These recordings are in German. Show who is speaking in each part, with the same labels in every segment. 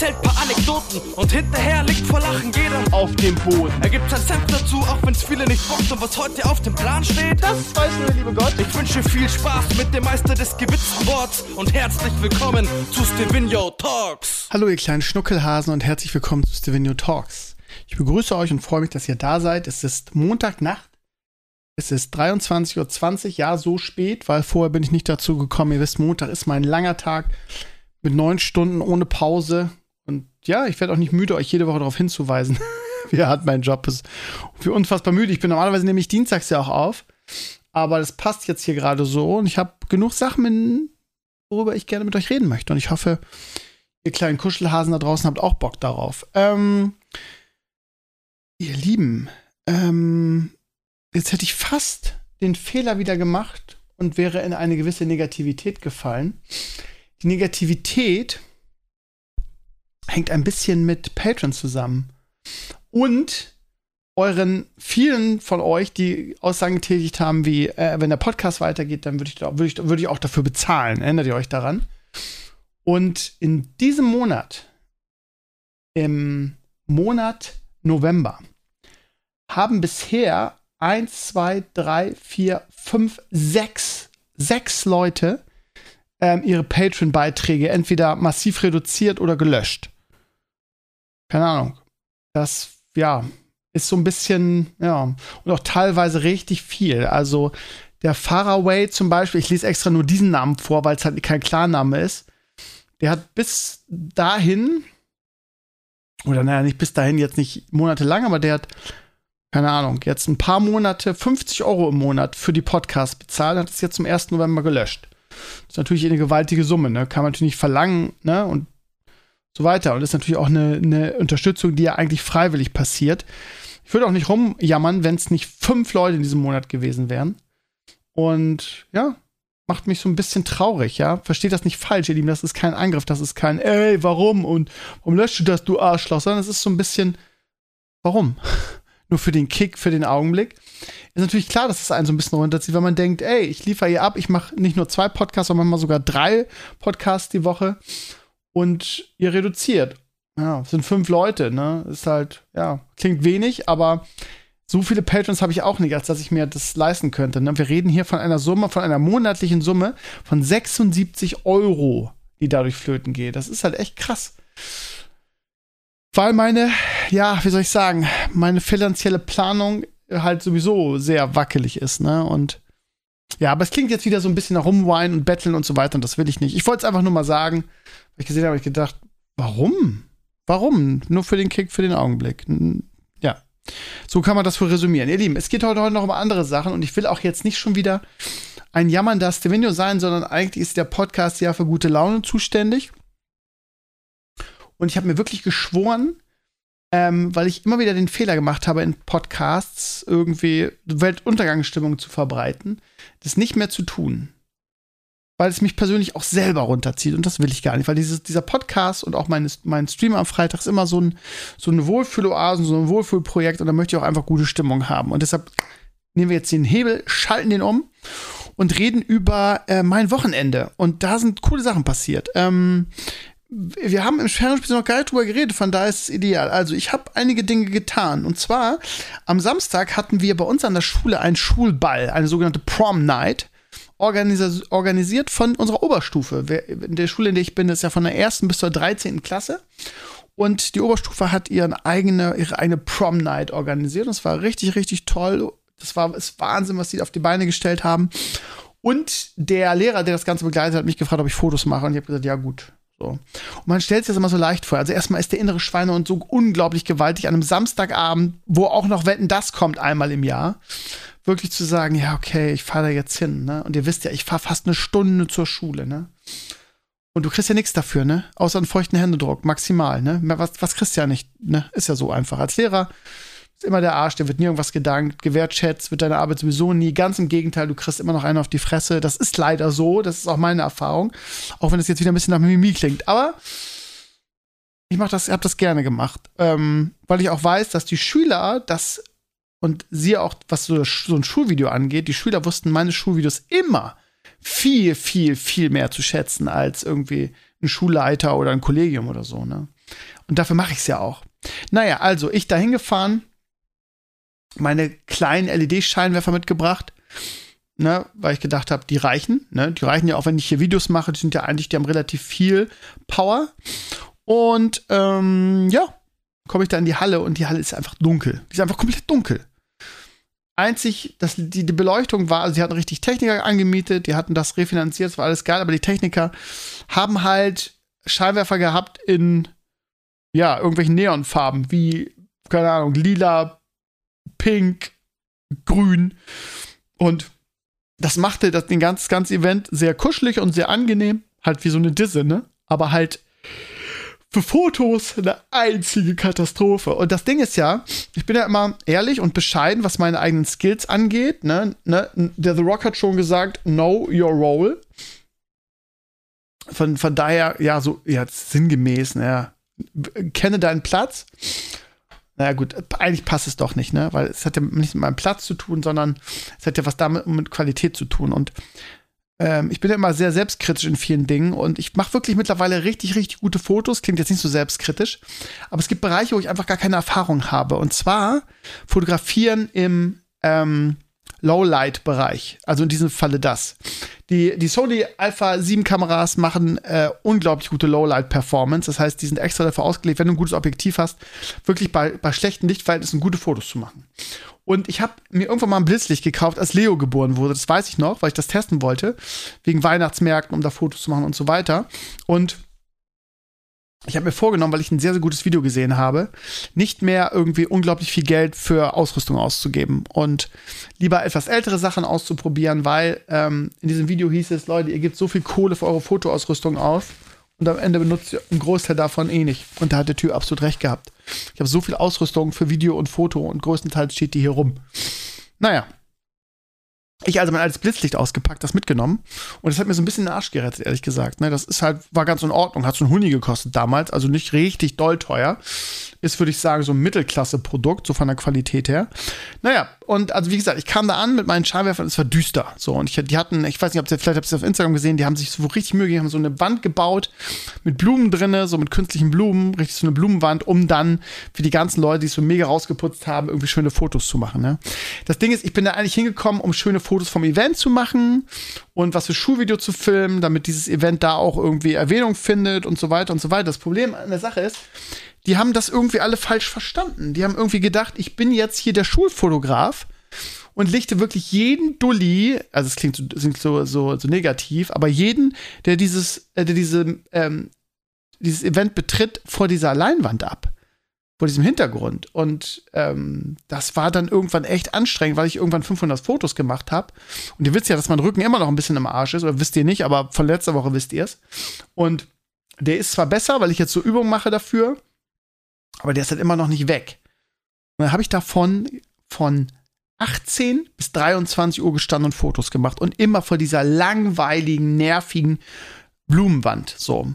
Speaker 1: erzählt paar Anekdoten und hinterher liegt vor Lachen jeder
Speaker 2: auf dem Boden.
Speaker 1: Er gibt sein Senf dazu, auch wenn's viele nicht bockt und was heute auf dem Plan steht.
Speaker 2: Das weiß nur der liebe Gott.
Speaker 1: Ich wünsche viel Spaß mit dem Meister des gewitzten Worts und herzlich willkommen zu Stevino Talks.
Speaker 2: Hallo ihr kleinen Schnuckelhasen und herzlich willkommen zu Stevino Talks. Ich begrüße euch und freue mich, dass ihr da seid. Es ist Montagnacht. Es ist 23.20 Uhr, ja, so spät, weil vorher bin ich nicht dazu gekommen. Ihr wisst, Montag ist mein langer Tag mit neun Stunden ohne Pause. Und ja, ich werde auch nicht müde, euch jede Woche darauf hinzuweisen, wie hart mein Job ist. Für unfassbar müde. Ich bin normalerweise nämlich dienstags ja auch auf. Aber das passt jetzt hier gerade so. Und ich habe genug Sachen, worüber ich gerne mit euch reden möchte. Und ich hoffe, ihr kleinen Kuschelhasen da draußen habt auch Bock darauf. Ähm, ihr Lieben, ähm, jetzt hätte ich fast den Fehler wieder gemacht und wäre in eine gewisse Negativität gefallen. Die Negativität hängt ein bisschen mit Patreon zusammen. Und euren vielen von euch, die Aussagen getätigt haben, wie äh, wenn der Podcast weitergeht, dann würde ich, würd ich, würd ich auch dafür bezahlen. Erinnert ihr euch daran? Und in diesem Monat, im Monat November, haben bisher 1, 2, 3, 4, 5, 6, 6 Leute ähm, ihre Patreon-Beiträge entweder massiv reduziert oder gelöscht. Keine Ahnung. Das, ja, ist so ein bisschen, ja, und auch teilweise richtig viel. Also der Faraway zum Beispiel, ich lese extra nur diesen Namen vor, weil es halt kein Klarname ist. Der hat bis dahin, oder naja, nicht bis dahin, jetzt nicht monatelang, aber der hat, keine Ahnung, jetzt ein paar Monate 50 Euro im Monat für die Podcasts bezahlt, hat es jetzt zum 1. November gelöscht. Das ist natürlich eine gewaltige Summe, ne? Kann man natürlich nicht verlangen, ne? Und so weiter. Und das ist natürlich auch eine, eine Unterstützung, die ja eigentlich freiwillig passiert. Ich würde auch nicht rumjammern, wenn es nicht fünf Leute in diesem Monat gewesen wären. Und ja, macht mich so ein bisschen traurig, ja. Versteht das nicht falsch, ihr Lieben. Das ist kein Angriff, das ist kein, ey, warum und warum löscht du das, du Arschloch, sondern es ist so ein bisschen, warum? Nur für den Kick, für den Augenblick. Ist natürlich klar, dass es einen so ein bisschen runterzieht, wenn man denkt, ey, ich liefere hier ab, ich mache nicht nur zwei Podcasts, sondern manchmal sogar drei Podcasts die Woche und ihr reduziert. Ja, sind fünf Leute, ne? Ist halt, ja, klingt wenig, aber so viele Patrons habe ich auch nicht, als dass ich mir das leisten könnte. Ne? Wir reden hier von einer Summe, von einer monatlichen Summe von 76 Euro, die dadurch flöten geht. Das ist halt echt krass. Weil meine, ja, wie soll ich sagen, meine finanzielle Planung halt sowieso sehr wackelig ist, ne? Und ja, aber es klingt jetzt wieder so ein bisschen nach Rumweinen und Betteln und so weiter und das will ich nicht. Ich wollte es einfach nur mal sagen, weil ich gesehen habe, ich gedacht, warum? Warum? Nur für den Kick, für den Augenblick. Ja. So kann man das wohl resümieren. Ihr Lieben, es geht heute, heute noch um andere Sachen und ich will auch jetzt nicht schon wieder ein jammernder Stevenio sein, sondern eigentlich ist der Podcast ja für gute Laune zuständig. Und ich habe mir wirklich geschworen, ähm, weil ich immer wieder den Fehler gemacht habe, in Podcasts irgendwie Weltuntergangsstimmung zu verbreiten, das nicht mehr zu tun. Weil es mich persönlich auch selber runterzieht und das will ich gar nicht, weil dieses, dieser Podcast und auch mein, mein Stream am Freitag ist immer so ein, so eine Wohlfühloasen, so ein Wohlfühlprojekt und da möchte ich auch einfach gute Stimmung haben. Und deshalb nehmen wir jetzt den Hebel, schalten den um und reden über äh, mein Wochenende. Und da sind coole Sachen passiert. Ähm, wir haben im Fernspiel noch gar nicht drüber geredet, von daher ist es ideal. Also, ich habe einige Dinge getan. Und zwar, am Samstag hatten wir bei uns an der Schule einen Schulball, eine sogenannte Prom Night, organisiert von unserer Oberstufe. In der Schule, in der ich bin, ist ja von der ersten bis zur 13. Klasse. Und die Oberstufe hat ihren eigene, ihre eigene Prom Night organisiert. Und es war richtig, richtig toll. Das war ist Wahnsinn, was sie auf die Beine gestellt haben. Und der Lehrer, der das Ganze begleitet hat, mich gefragt, ob ich Fotos mache. Und ich habe gesagt, ja gut, so. Und man stellt sich das immer so leicht vor. Also erstmal ist der innere Schweinehund so unglaublich gewaltig an einem Samstagabend, wo auch noch Wetten, das kommt einmal im Jahr. Wirklich zu sagen, ja, okay, ich fahre da jetzt hin, ne? Und ihr wisst ja, ich fahre fast eine Stunde zur Schule, ne? Und du kriegst ja nichts dafür, ne? Außer einen feuchten Händedruck, maximal, ne? Was, was kriegst du ja nicht, ne? Ist ja so einfach. Als Lehrer ist immer der Arsch, der wird nie irgendwas gedankt, gewertschätzt, wird deine Arbeit sowieso nie. Ganz im Gegenteil, du kriegst immer noch einen auf die Fresse. Das ist leider so, das ist auch meine Erfahrung. Auch wenn es jetzt wieder ein bisschen nach Mimimi klingt. Aber ich mach das, hab das gerne gemacht. Ähm, weil ich auch weiß, dass die Schüler das und sie auch, was so, so ein Schulvideo angeht, die Schüler wussten meine Schulvideos immer viel, viel, viel mehr zu schätzen als irgendwie ein Schulleiter oder ein Kollegium oder so, ne? Und dafür mache ich es ja auch. Naja, also ich dahin gefahren, meine kleinen LED-Scheinwerfer mitgebracht, ne, weil ich gedacht habe, die reichen. Ne? Die reichen ja auch, wenn ich hier Videos mache. Die sind ja eigentlich, die haben relativ viel Power. Und ähm, ja, komme ich da in die Halle und die Halle ist einfach dunkel. Die ist einfach komplett dunkel. Einzig, dass die, die Beleuchtung war, also sie hatten richtig Techniker angemietet, die hatten das refinanziert, das war alles geil, aber die Techniker haben halt Scheinwerfer gehabt in ja, irgendwelchen Neonfarben, wie, keine Ahnung, lila, pink, grün. Und das machte das den ganz, ganze Event sehr kuschelig und sehr angenehm. Halt wie so eine Disse, ne? Aber halt für Fotos eine einzige Katastrophe. Und das Ding ist ja, ich bin ja immer ehrlich und bescheiden, was meine eigenen Skills angeht. Ne? Ne? Der The Rock hat schon gesagt, know your role. Von, von daher, ja, so, ja, sinngemäß, ne? kenne deinen Platz. Naja, gut, eigentlich passt es doch nicht, ne? Weil es hat ja nicht mit meinem Platz zu tun, sondern es hat ja was damit mit Qualität zu tun. Und ähm, ich bin ja immer sehr selbstkritisch in vielen Dingen und ich mache wirklich mittlerweile richtig, richtig gute Fotos. Klingt jetzt nicht so selbstkritisch, aber es gibt Bereiche, wo ich einfach gar keine Erfahrung habe. Und zwar fotografieren im ähm, Lowlight-Bereich. Also in diesem Falle das. Die, die Sony Alpha 7 Kameras machen äh, unglaublich gute Lowlight-Performance. Das heißt, die sind extra dafür ausgelegt, wenn du ein gutes Objektiv hast, wirklich bei, bei schlechten Lichtverhältnissen gute Fotos zu machen. Und ich habe mir irgendwann mal ein Blitzlicht gekauft, als Leo geboren wurde. Das weiß ich noch, weil ich das testen wollte. Wegen Weihnachtsmärkten, um da Fotos zu machen und so weiter. Und ich habe mir vorgenommen, weil ich ein sehr, sehr gutes Video gesehen habe, nicht mehr irgendwie unglaublich viel Geld für Ausrüstung auszugeben und lieber etwas ältere Sachen auszuprobieren, weil ähm, in diesem Video hieß es, Leute, ihr gebt so viel Kohle für eure Fotoausrüstung aus und am Ende benutzt ihr einen Großteil davon eh nicht. Und da hat der Typ absolut recht gehabt. Ich habe so viel Ausrüstung für Video und Foto und größtenteils steht die hier rum. Naja, ich also mein altes Blitzlicht ausgepackt, das mitgenommen. Und das hat mir so ein bisschen den Arsch gerettet, ehrlich gesagt. Ne, das ist halt, war ganz in Ordnung. Hat so ein Huni gekostet damals, also nicht richtig doll teuer. Ist, würde ich sagen, so ein Mittelklasse-Produkt, so von der Qualität her. Naja, und also wie gesagt, ich kam da an mit meinen Scheinwerfern, es war düster. So, und ich, die hatten, ich weiß nicht, ob ihr, vielleicht habt ihr es auf Instagram gesehen, die haben sich so richtig Mühe gegeben, haben so eine Wand gebaut mit Blumen drinne, so mit künstlichen Blumen, richtig so eine Blumenwand, um dann für die ganzen Leute, die es so mega rausgeputzt haben, irgendwie schöne Fotos zu machen. Ne? Das Ding ist, ich bin da eigentlich hingekommen, um schöne Fotos vom Event zu machen und was für Schulvideo zu filmen, damit dieses Event da auch irgendwie Erwähnung findet und so weiter und so weiter. Das Problem an der Sache ist, die haben das irgendwie alle falsch verstanden. Die haben irgendwie gedacht, ich bin jetzt hier der Schulfotograf und lichte wirklich jeden Dulli, also es klingt, so, klingt so, so, so, negativ, aber jeden, der dieses, äh, der diese, ähm, dieses Event betritt, vor dieser Leinwand ab. Vor diesem Hintergrund. Und ähm, das war dann irgendwann echt anstrengend, weil ich irgendwann 500 Fotos gemacht habe. Und ihr wisst ja, dass mein Rücken immer noch ein bisschen im Arsch ist, oder wisst ihr nicht, aber von letzter Woche wisst ihr es. Und der ist zwar besser, weil ich jetzt so Übungen mache dafür, aber der ist halt immer noch nicht weg. Und dann habe ich davon von 18 bis 23 Uhr gestanden und Fotos gemacht und immer vor dieser langweiligen, nervigen Blumenwand. So.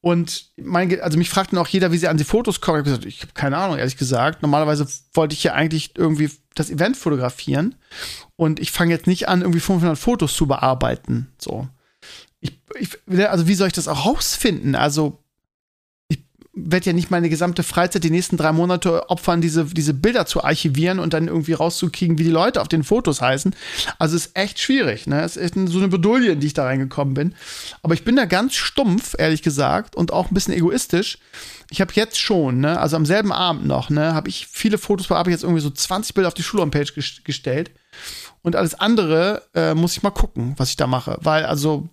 Speaker 2: Und mein, also mich fragte auch jeder, wie sie an die Fotos kommen. Ich habe gesagt, ich habe keine Ahnung, ehrlich gesagt. Normalerweise wollte ich ja eigentlich irgendwie das Event fotografieren. Und ich fange jetzt nicht an, irgendwie 500 Fotos zu bearbeiten. So. Ich, ich, also wie soll ich das auch rausfinden? Also werde ja nicht meine gesamte Freizeit die nächsten drei Monate opfern, diese, diese Bilder zu archivieren und dann irgendwie rauszukriegen, wie die Leute auf den Fotos heißen. Also ist echt schwierig. Ne? Es ist so eine Bedulie, in die ich da reingekommen bin. Aber ich bin da ganz stumpf, ehrlich gesagt, und auch ein bisschen egoistisch. Ich habe jetzt schon, ne, also am selben Abend noch, ne, habe ich viele Fotos, habe ich jetzt irgendwie so 20 Bilder auf die Schulhomepage gestellt. Und alles andere äh, muss ich mal gucken, was ich da mache. Weil, also,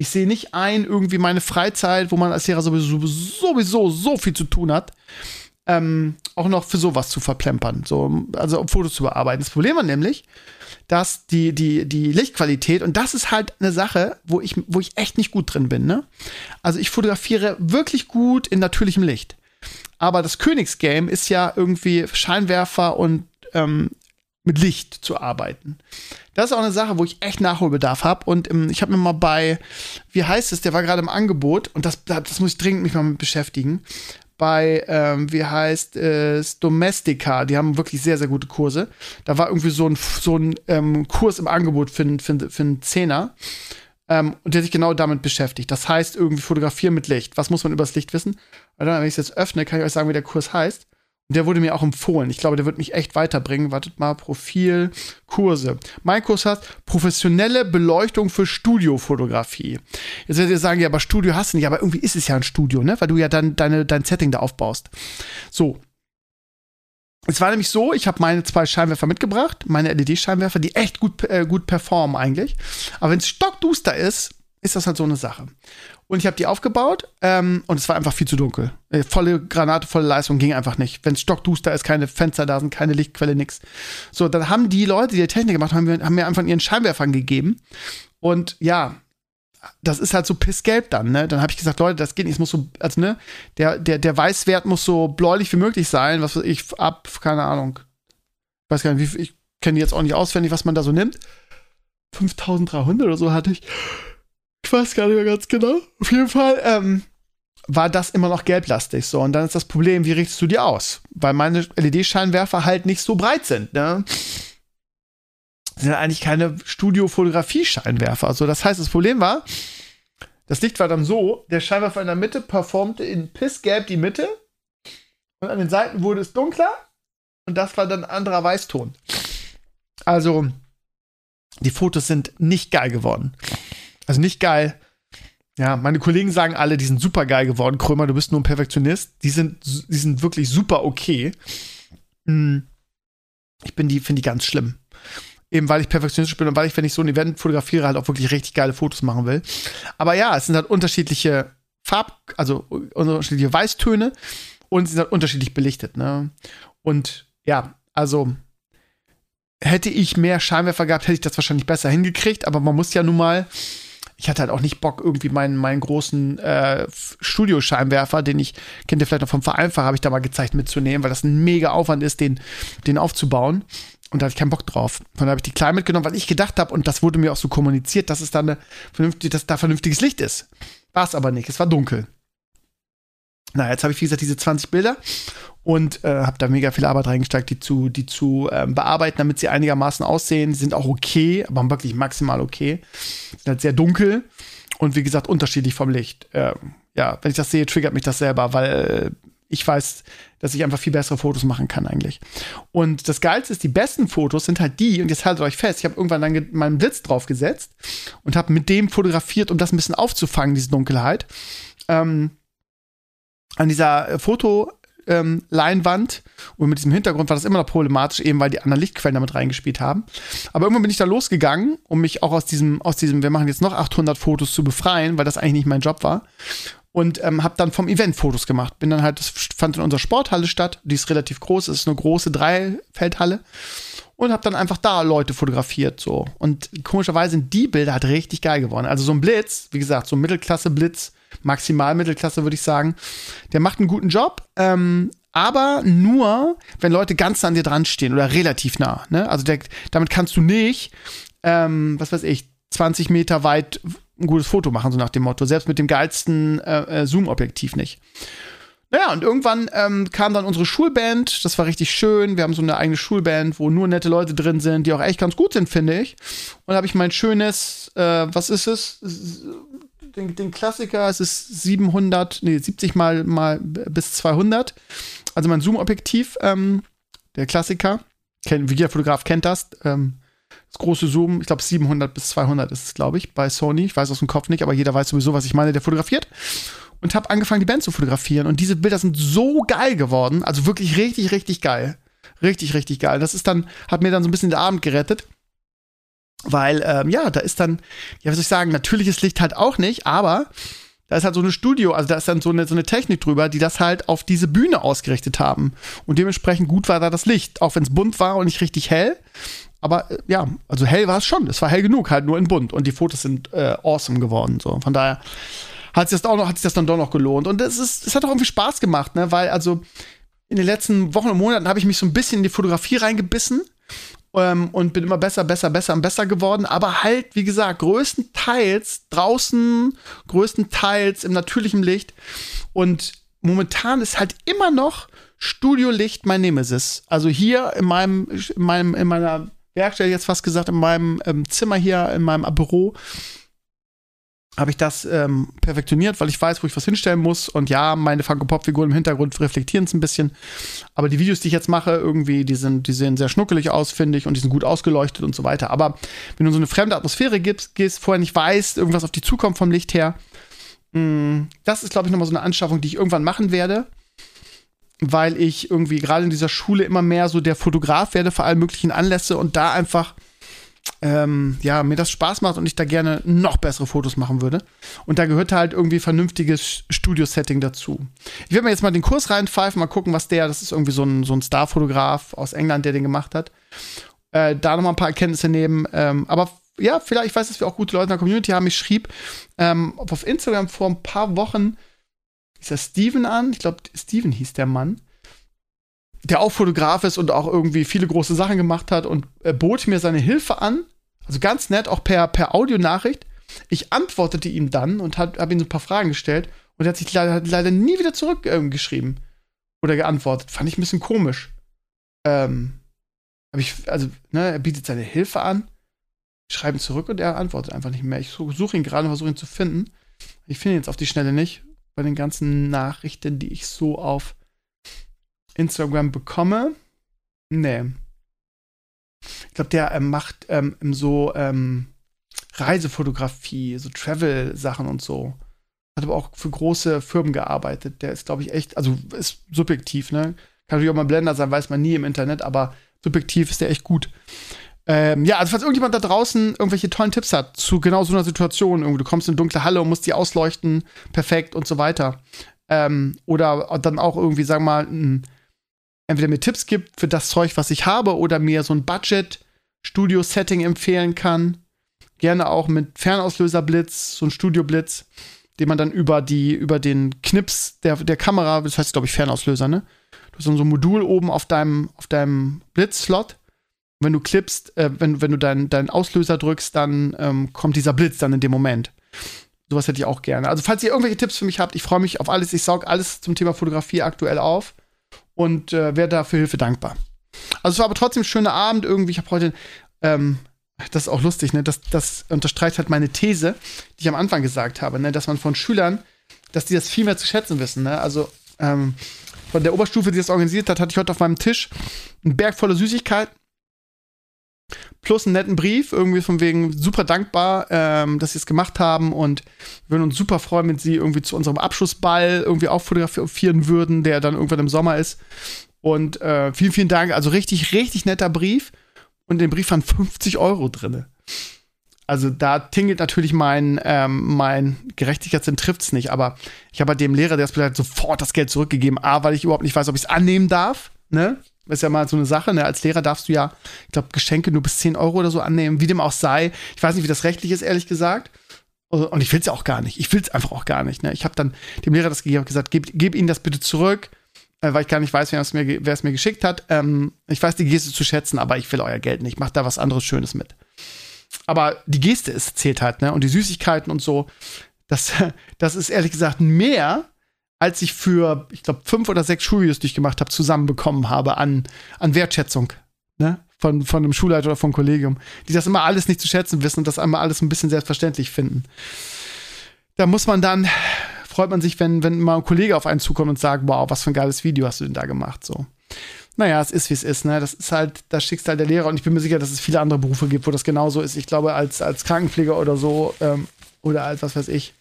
Speaker 2: ich sehe nicht ein, irgendwie meine Freizeit, wo man als Lehrer sowieso, sowieso so viel zu tun hat, ähm, auch noch für sowas zu verplempern. So, also um Fotos zu bearbeiten. Das Problem war nämlich, dass die, die, die Lichtqualität, und das ist halt eine Sache, wo ich, wo ich echt nicht gut drin bin. Ne? Also ich fotografiere wirklich gut in natürlichem Licht. Aber das Königsgame ist ja irgendwie Scheinwerfer und ähm, mit Licht zu arbeiten. Das ist auch eine Sache, wo ich echt Nachholbedarf habe. Und ähm, ich habe mir mal bei, wie heißt es, der war gerade im Angebot und das, das muss ich dringend mich mal mit beschäftigen. Bei, ähm, wie heißt es, Domestica, die haben wirklich sehr, sehr gute Kurse. Da war irgendwie so ein, so ein ähm, Kurs im Angebot für, für, für einen Zehner. Ähm, und der sich genau damit beschäftigt. Das heißt, irgendwie fotografieren mit Licht. Was muss man über das Licht wissen? Wenn ich es jetzt öffne, kann ich euch sagen, wie der Kurs heißt. Der wurde mir auch empfohlen. Ich glaube, der wird mich echt weiterbringen. Wartet mal, Profil, Kurse. Mein Kurs heißt professionelle Beleuchtung für Studiofotografie. Jetzt werdet ihr sagen, ja, aber Studio hast du nicht, aber irgendwie ist es ja ein Studio, ne? Weil du ja dann deine, dein Setting da aufbaust. So, es war nämlich so, ich habe meine zwei Scheinwerfer mitgebracht, meine LED-Scheinwerfer, die echt gut, äh, gut performen eigentlich. Aber wenn es stockduster ist, ist das halt so eine Sache. Und ich habe die aufgebaut ähm, und es war einfach viel zu dunkel. Äh, volle Granate, volle Leistung ging einfach nicht. Wenn es stockduster ist, keine Fenster da sind, keine Lichtquelle, nix. So, dann haben die Leute, die die Technik gemacht haben, haben mir einfach ihren Scheinwerfern gegeben. Und ja, das ist halt so pissgelb dann, ne? Dann habe ich gesagt, Leute, das geht nicht, es muss so, also ne, der, der, der Weißwert muss so bläulich wie möglich sein, was ich ab, keine Ahnung, ich weiß gar nicht, wie, ich kenne jetzt auch nicht auswendig, was man da so nimmt. 5300 oder so hatte ich. Ich weiß gar nicht mehr ganz genau. Auf jeden Fall ähm, war das immer noch gelblastig so. Und dann ist das Problem, wie richtest du die aus? Weil meine LED-Scheinwerfer halt nicht so breit sind, ne? sind eigentlich keine Studio-Fotografie-Scheinwerfer. Also das heißt, das Problem war, das Licht war dann so, der Scheinwerfer in der Mitte performte in Pissgelb die Mitte und an den Seiten wurde es dunkler und das war dann ein anderer Weißton. Also die Fotos sind nicht geil geworden. Also nicht geil. Ja, meine Kollegen sagen alle, die sind super geil geworden. Krömer, du bist nur ein Perfektionist. Die sind, die sind wirklich super okay. Hm. Ich bin die, finde die ganz schlimm eben weil ich perfektionistisch bin und weil ich, wenn ich so ein Event fotografiere, halt auch wirklich richtig geile Fotos machen will. Aber ja, es sind halt unterschiedliche Farb, also unterschiedliche Weißtöne und sie sind halt unterschiedlich belichtet, ne? Und ja, also hätte ich mehr Scheinwerfer gehabt, hätte ich das wahrscheinlich besser hingekriegt, aber man muss ja nun mal ich hatte halt auch nicht Bock, irgendwie meinen, meinen großen äh, Studioscheinwerfer, den ich, kennt ihr vielleicht noch vom Vereinfacher, habe ich da mal gezeigt, mitzunehmen, weil das ein mega Aufwand ist, den, den aufzubauen. Und da hatte ich keinen Bock drauf. Von daher habe ich die klein mitgenommen, weil ich gedacht habe, und das wurde mir auch so kommuniziert, dass es da eine vernünftig, dass da vernünftiges Licht ist. War es aber nicht. Es war dunkel. Na, jetzt habe ich, wie gesagt, diese 20 Bilder und äh, habe da mega viel Arbeit reingesteckt, die zu, die zu ähm, bearbeiten, damit sie einigermaßen aussehen. Die sind auch okay, aber wirklich maximal okay. Sind halt sehr dunkel und wie gesagt, unterschiedlich vom Licht. Ähm, ja, wenn ich das sehe, triggert mich das selber, weil ich weiß, dass ich einfach viel bessere Fotos machen kann eigentlich. Und das Geilste ist, die besten Fotos sind halt die, und jetzt haltet euch fest, ich habe irgendwann dann meinen Blitz draufgesetzt und habe mit dem fotografiert, um das ein bisschen aufzufangen, diese Dunkelheit. Ähm, an dieser Foto ähm, Leinwand und mit diesem Hintergrund war das immer noch problematisch, eben weil die anderen Lichtquellen damit reingespielt haben. Aber irgendwann bin ich da losgegangen, um mich auch aus diesem, aus diesem, wir machen jetzt noch 800 Fotos zu befreien, weil das eigentlich nicht mein Job war und ähm, habe dann vom Event Fotos gemacht. Bin dann halt, das fand in unserer Sporthalle statt, die ist relativ groß, ist eine große Dreifeldhalle und habe dann einfach da Leute fotografiert so und komischerweise sind die Bilder halt richtig geil geworden. Also so ein Blitz, wie gesagt, so ein Mittelklasse Blitz, maximal Mittelklasse würde ich sagen, der macht einen guten Job. Ähm, aber nur, wenn Leute ganz nah an dir dran stehen oder relativ nah. Ne? Also der, damit kannst du nicht, ähm, was weiß ich, 20 Meter weit ein gutes Foto machen, so nach dem Motto. Selbst mit dem geilsten äh, äh, Zoom-Objektiv nicht. Naja, und irgendwann ähm, kam dann unsere Schulband. Das war richtig schön. Wir haben so eine eigene Schulband, wo nur nette Leute drin sind, die auch echt ganz gut sind, finde ich. Und habe ich mein schönes, äh, was ist es? Den, den, Klassiker, es ist 700, nee, 70 mal, mal bis 200. Also mein Zoom-Objektiv, ähm, der Klassiker. Kennt, jeder Fotograf kennt das. Ähm, das große Zoom, ich glaube 700 bis 200 ist es, glaube ich, bei Sony. Ich weiß aus dem Kopf nicht, aber jeder weiß sowieso, was ich meine, der fotografiert. Und habe angefangen, die Band zu fotografieren. Und diese Bilder sind so geil geworden. Also wirklich richtig, richtig geil. Richtig, richtig geil. Das ist dann, hat mir dann so ein bisschen den Abend gerettet. Weil, ähm, ja, da ist dann, ja, was soll ich sagen, natürliches Licht halt auch nicht, aber da ist halt so eine Studio, also da ist dann so eine, so eine Technik drüber, die das halt auf diese Bühne ausgerichtet haben. Und dementsprechend gut war da das Licht, auch wenn es bunt war und nicht richtig hell. Aber äh, ja, also hell war es schon. Es war hell genug, halt nur in bunt. Und die Fotos sind äh, awesome geworden. So. Von daher hat sich das auch noch, hat sich das dann doch noch gelohnt. Und es ist, es hat auch irgendwie Spaß gemacht, ne? Weil also in den letzten Wochen und Monaten habe ich mich so ein bisschen in die Fotografie reingebissen ähm, und bin immer besser, besser, besser und besser geworden. Aber halt, wie gesagt, größtenteils draußen, größtenteils im natürlichen Licht. Und momentan ist halt immer noch Studiolicht mein Nemesis. Also hier in meinem, in meinem, in meiner Werkstatt jetzt fast gesagt, in meinem ähm, Zimmer hier, in meinem Büro, habe ich das ähm, perfektioniert, weil ich weiß, wo ich was hinstellen muss. Und ja, meine Funko-Pop-Figuren im Hintergrund reflektieren es ein bisschen. Aber die Videos, die ich jetzt mache, irgendwie, die, sind, die sehen sehr schnuckelig aus, finde ich, und die sind gut ausgeleuchtet und so weiter. Aber wenn du so eine fremde Atmosphäre gibst, gehst, vorher nicht weißt, irgendwas auf dich zukommt vom Licht her, mh, mm, das ist, glaube ich, nochmal so eine Anschaffung, die ich irgendwann machen werde. Weil ich irgendwie gerade in dieser Schule immer mehr so der Fotograf werde für alle möglichen Anlässe und da einfach ähm, ja, mir das Spaß macht und ich da gerne noch bessere Fotos machen würde. Und da gehört halt irgendwie vernünftiges Studio-Setting dazu. Ich werde mir jetzt mal den Kurs reinpfeifen, mal gucken, was der, das ist irgendwie so ein, so ein Star-Fotograf aus England, der den gemacht hat. Äh, da nochmal ein paar Erkenntnisse nehmen. Ähm, aber ja, vielleicht, ich weiß, dass wir auch gute Leute in der Community haben. Ich schrieb ähm, auf Instagram vor ein paar Wochen, das Steven an? Ich glaube, Steven hieß der Mann der auch Fotograf ist und auch irgendwie viele große Sachen gemacht hat und er bot mir seine Hilfe an. Also ganz nett, auch per, per Audionachricht. Ich antwortete ihm dann und habe hab ihm so ein paar Fragen gestellt und er hat sich leider, hat leider nie wieder zurückgeschrieben ähm, oder geantwortet. Fand ich ein bisschen komisch. Ähm, hab ich, also, ne, er bietet seine Hilfe an. Ihn zurück und er antwortet einfach nicht mehr. Ich suche ihn gerade und versuche ihn zu finden. Ich finde ihn jetzt auf die Schnelle nicht. Bei den ganzen Nachrichten, die ich so auf Instagram bekomme. Nee. Ich glaube, der ähm, macht ähm, so ähm, Reisefotografie, so Travel-Sachen und so. Hat aber auch für große Firmen gearbeitet. Der ist, glaube ich, echt, also ist subjektiv, ne? Kann natürlich auch mal Blender sein, weiß man nie im Internet, aber subjektiv ist der echt gut. Ähm, ja, also falls irgendjemand da draußen irgendwelche tollen Tipps hat zu genau so einer Situation, irgendwie, du kommst in eine dunkle Halle und musst die ausleuchten, perfekt und so weiter. Ähm, oder dann auch irgendwie, sagen wir mal, ein entweder mir Tipps gibt für das Zeug, was ich habe, oder mir so ein Budget-Studio-Setting empfehlen kann. Gerne auch mit Fernauslöserblitz, so ein Studio-Blitz, den man dann über die, über den Knips der, der Kamera, das heißt, glaube ich, Fernauslöser, ne? Du hast so ein Modul oben auf deinem, auf deinem Blitz-Slot. Wenn du klippst, äh, wenn, wenn du deinen dein Auslöser drückst, dann ähm, kommt dieser Blitz dann in dem Moment. Sowas hätte ich auch gerne. Also, falls ihr irgendwelche Tipps für mich habt, ich freue mich auf alles. Ich saug alles zum Thema Fotografie aktuell auf und äh, wäre da für Hilfe dankbar. Also es war aber trotzdem ein schöner Abend irgendwie. Ich habe heute, ähm, das ist auch lustig, ne? Das, das unterstreicht halt meine These, die ich am Anfang gesagt habe, ne? dass man von Schülern, dass die das viel mehr zu schätzen wissen. Ne? Also ähm, von der Oberstufe, die das organisiert hat, hatte ich heute auf meinem Tisch einen Berg voller Süßigkeiten plus einen netten Brief, irgendwie von wegen super dankbar, ähm, dass sie es gemacht haben und würden uns super freuen, wenn sie irgendwie zu unserem Abschlussball irgendwie auch fotografieren würden, der dann irgendwann im Sommer ist. Und äh, vielen, vielen Dank. Also richtig, richtig netter Brief. Und in dem Brief waren 50 Euro drin. Also da tingelt natürlich mein, ähm, mein Gerechtigkeitssinn trifft's nicht, aber ich habe halt dem Lehrer, der das begleitet, sofort das Geld zurückgegeben. A, weil ich überhaupt nicht weiß, ob ich es annehmen darf, ne? ist ja mal so eine Sache, ne? Als Lehrer darfst du ja, ich glaube, Geschenke nur bis 10 Euro oder so annehmen, wie dem auch sei. Ich weiß nicht, wie das rechtlich ist, ehrlich gesagt. Und ich will es ja auch gar nicht. Ich will es einfach auch gar nicht. Ne? Ich habe dann dem Lehrer das gegeben und gesagt, gib, gib ihnen das bitte zurück, äh, weil ich gar nicht weiß, wer es mir, mir geschickt hat. Ähm, ich weiß die Geste zu schätzen, aber ich will euer Geld nicht. Ich mache da was anderes Schönes mit. Aber die Geste ist, zählt halt, ne? Und die Süßigkeiten und so, das, das ist ehrlich gesagt mehr, als ich für, ich glaube, fünf oder sechs Schulvideos, die ich gemacht habe, zusammenbekommen habe an, an Wertschätzung. Ne? Von, von einem Schulleiter oder vom Kollegium, die das immer alles nicht zu schätzen wissen und das einmal alles ein bisschen selbstverständlich finden. Da muss man dann, freut man sich, wenn, wenn mal ein Kollege auf einen zukommt und sagt, wow, was für ein geiles Video hast du denn da gemacht, so. Naja, es ist, wie es ist, ne? Das ist halt das Schicksal der Lehrer und ich bin mir sicher, dass es viele andere Berufe gibt, wo das genauso ist. Ich glaube, als, als Krankenpfleger oder so, ähm, oder als was weiß ich,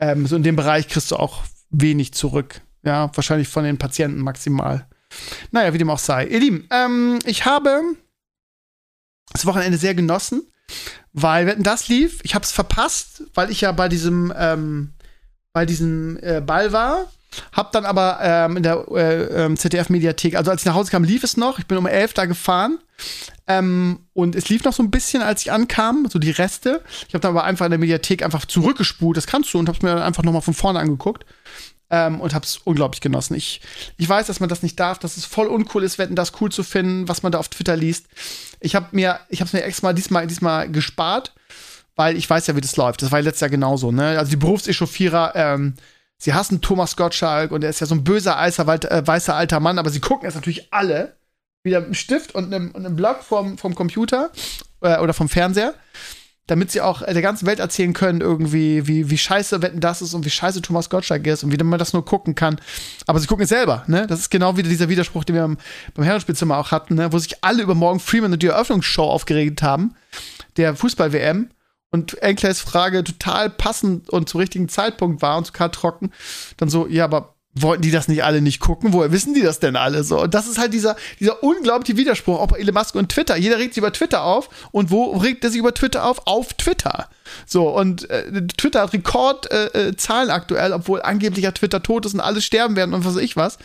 Speaker 2: ähm, so in dem Bereich kriegst du auch wenig zurück. Ja, wahrscheinlich von den Patienten maximal. Naja, wie dem auch sei. Ihr Lieben, ähm, ich habe das Wochenende sehr genossen, weil wenn das lief, ich habe es verpasst, weil ich ja bei diesem ähm, bei diesem äh, Ball war. Hab dann aber ähm, in der äh, ähm, ZDF-Mediathek, also als ich nach Hause kam, lief es noch. Ich bin um elf da gefahren. Ähm, und es lief noch so ein bisschen, als ich ankam, so die Reste. Ich habe dann aber einfach in der Mediathek einfach zurückgespult, das kannst du, und hab's mir dann einfach nochmal von vorne angeguckt. Ähm, und hab's unglaublich genossen. Ich, ich weiß, dass man das nicht darf, dass es voll uncool ist, Wetten, das cool zu finden, was man da auf Twitter liest. Ich habe mir, ich hab's mir extra diesmal, diesmal gespart, weil ich weiß ja, wie das läuft. Das war letztes Jahr genauso, ne? Also die Berufsechauffierer, ähm, sie hassen Thomas Gottschalk und er ist ja so ein böser, alter, äh, weißer alter Mann, aber sie gucken es natürlich alle wieder mit einem Stift und einem, und einem Block vom, vom Computer äh, oder vom Fernseher. damit sie auch der ganzen Welt erzählen können, irgendwie, wie, wie scheiße Wetten das ist und wie scheiße Thomas Gottschalk ist und wie man das nur gucken kann. Aber sie gucken es selber, ne? Das ist genau wieder dieser Widerspruch, den wir beim, Herrenspielzimmer auch hatten, ne? Wo sich alle über Morgan Freeman und die Eröffnungsshow aufgeregt haben, der Fußball-WM. Und Enkles Frage total passend und zum richtigen Zeitpunkt war und total trocken. Dann so, ja, aber wollten die das nicht alle nicht gucken? Woher wissen die das denn alle so? Und das ist halt dieser, dieser unglaubliche Widerspruch, auch bei Elon Musk und Twitter. Jeder regt sich über Twitter auf. Und wo regt er sich über Twitter auf? Auf Twitter. So, und äh, Twitter hat Rekordzahlen äh, äh aktuell, obwohl angeblich ja Twitter tot ist und alle sterben werden und was weiß ich was.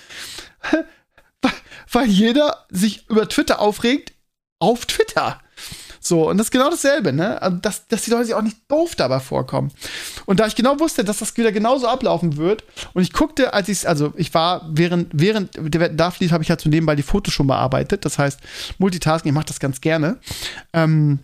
Speaker 2: Weil jeder sich über Twitter aufregt auf Twitter. So, und das ist genau dasselbe, ne? Also, dass, dass die Leute sich auch nicht doof dabei vorkommen. Und da ich genau wusste, dass das wieder genauso ablaufen wird, und ich guckte, als ich also ich war, während, während der Darf lief, habe ich ja halt so nebenbei die Fotos schon bearbeitet. Das heißt, Multitasking, ich mache das ganz gerne. Ähm,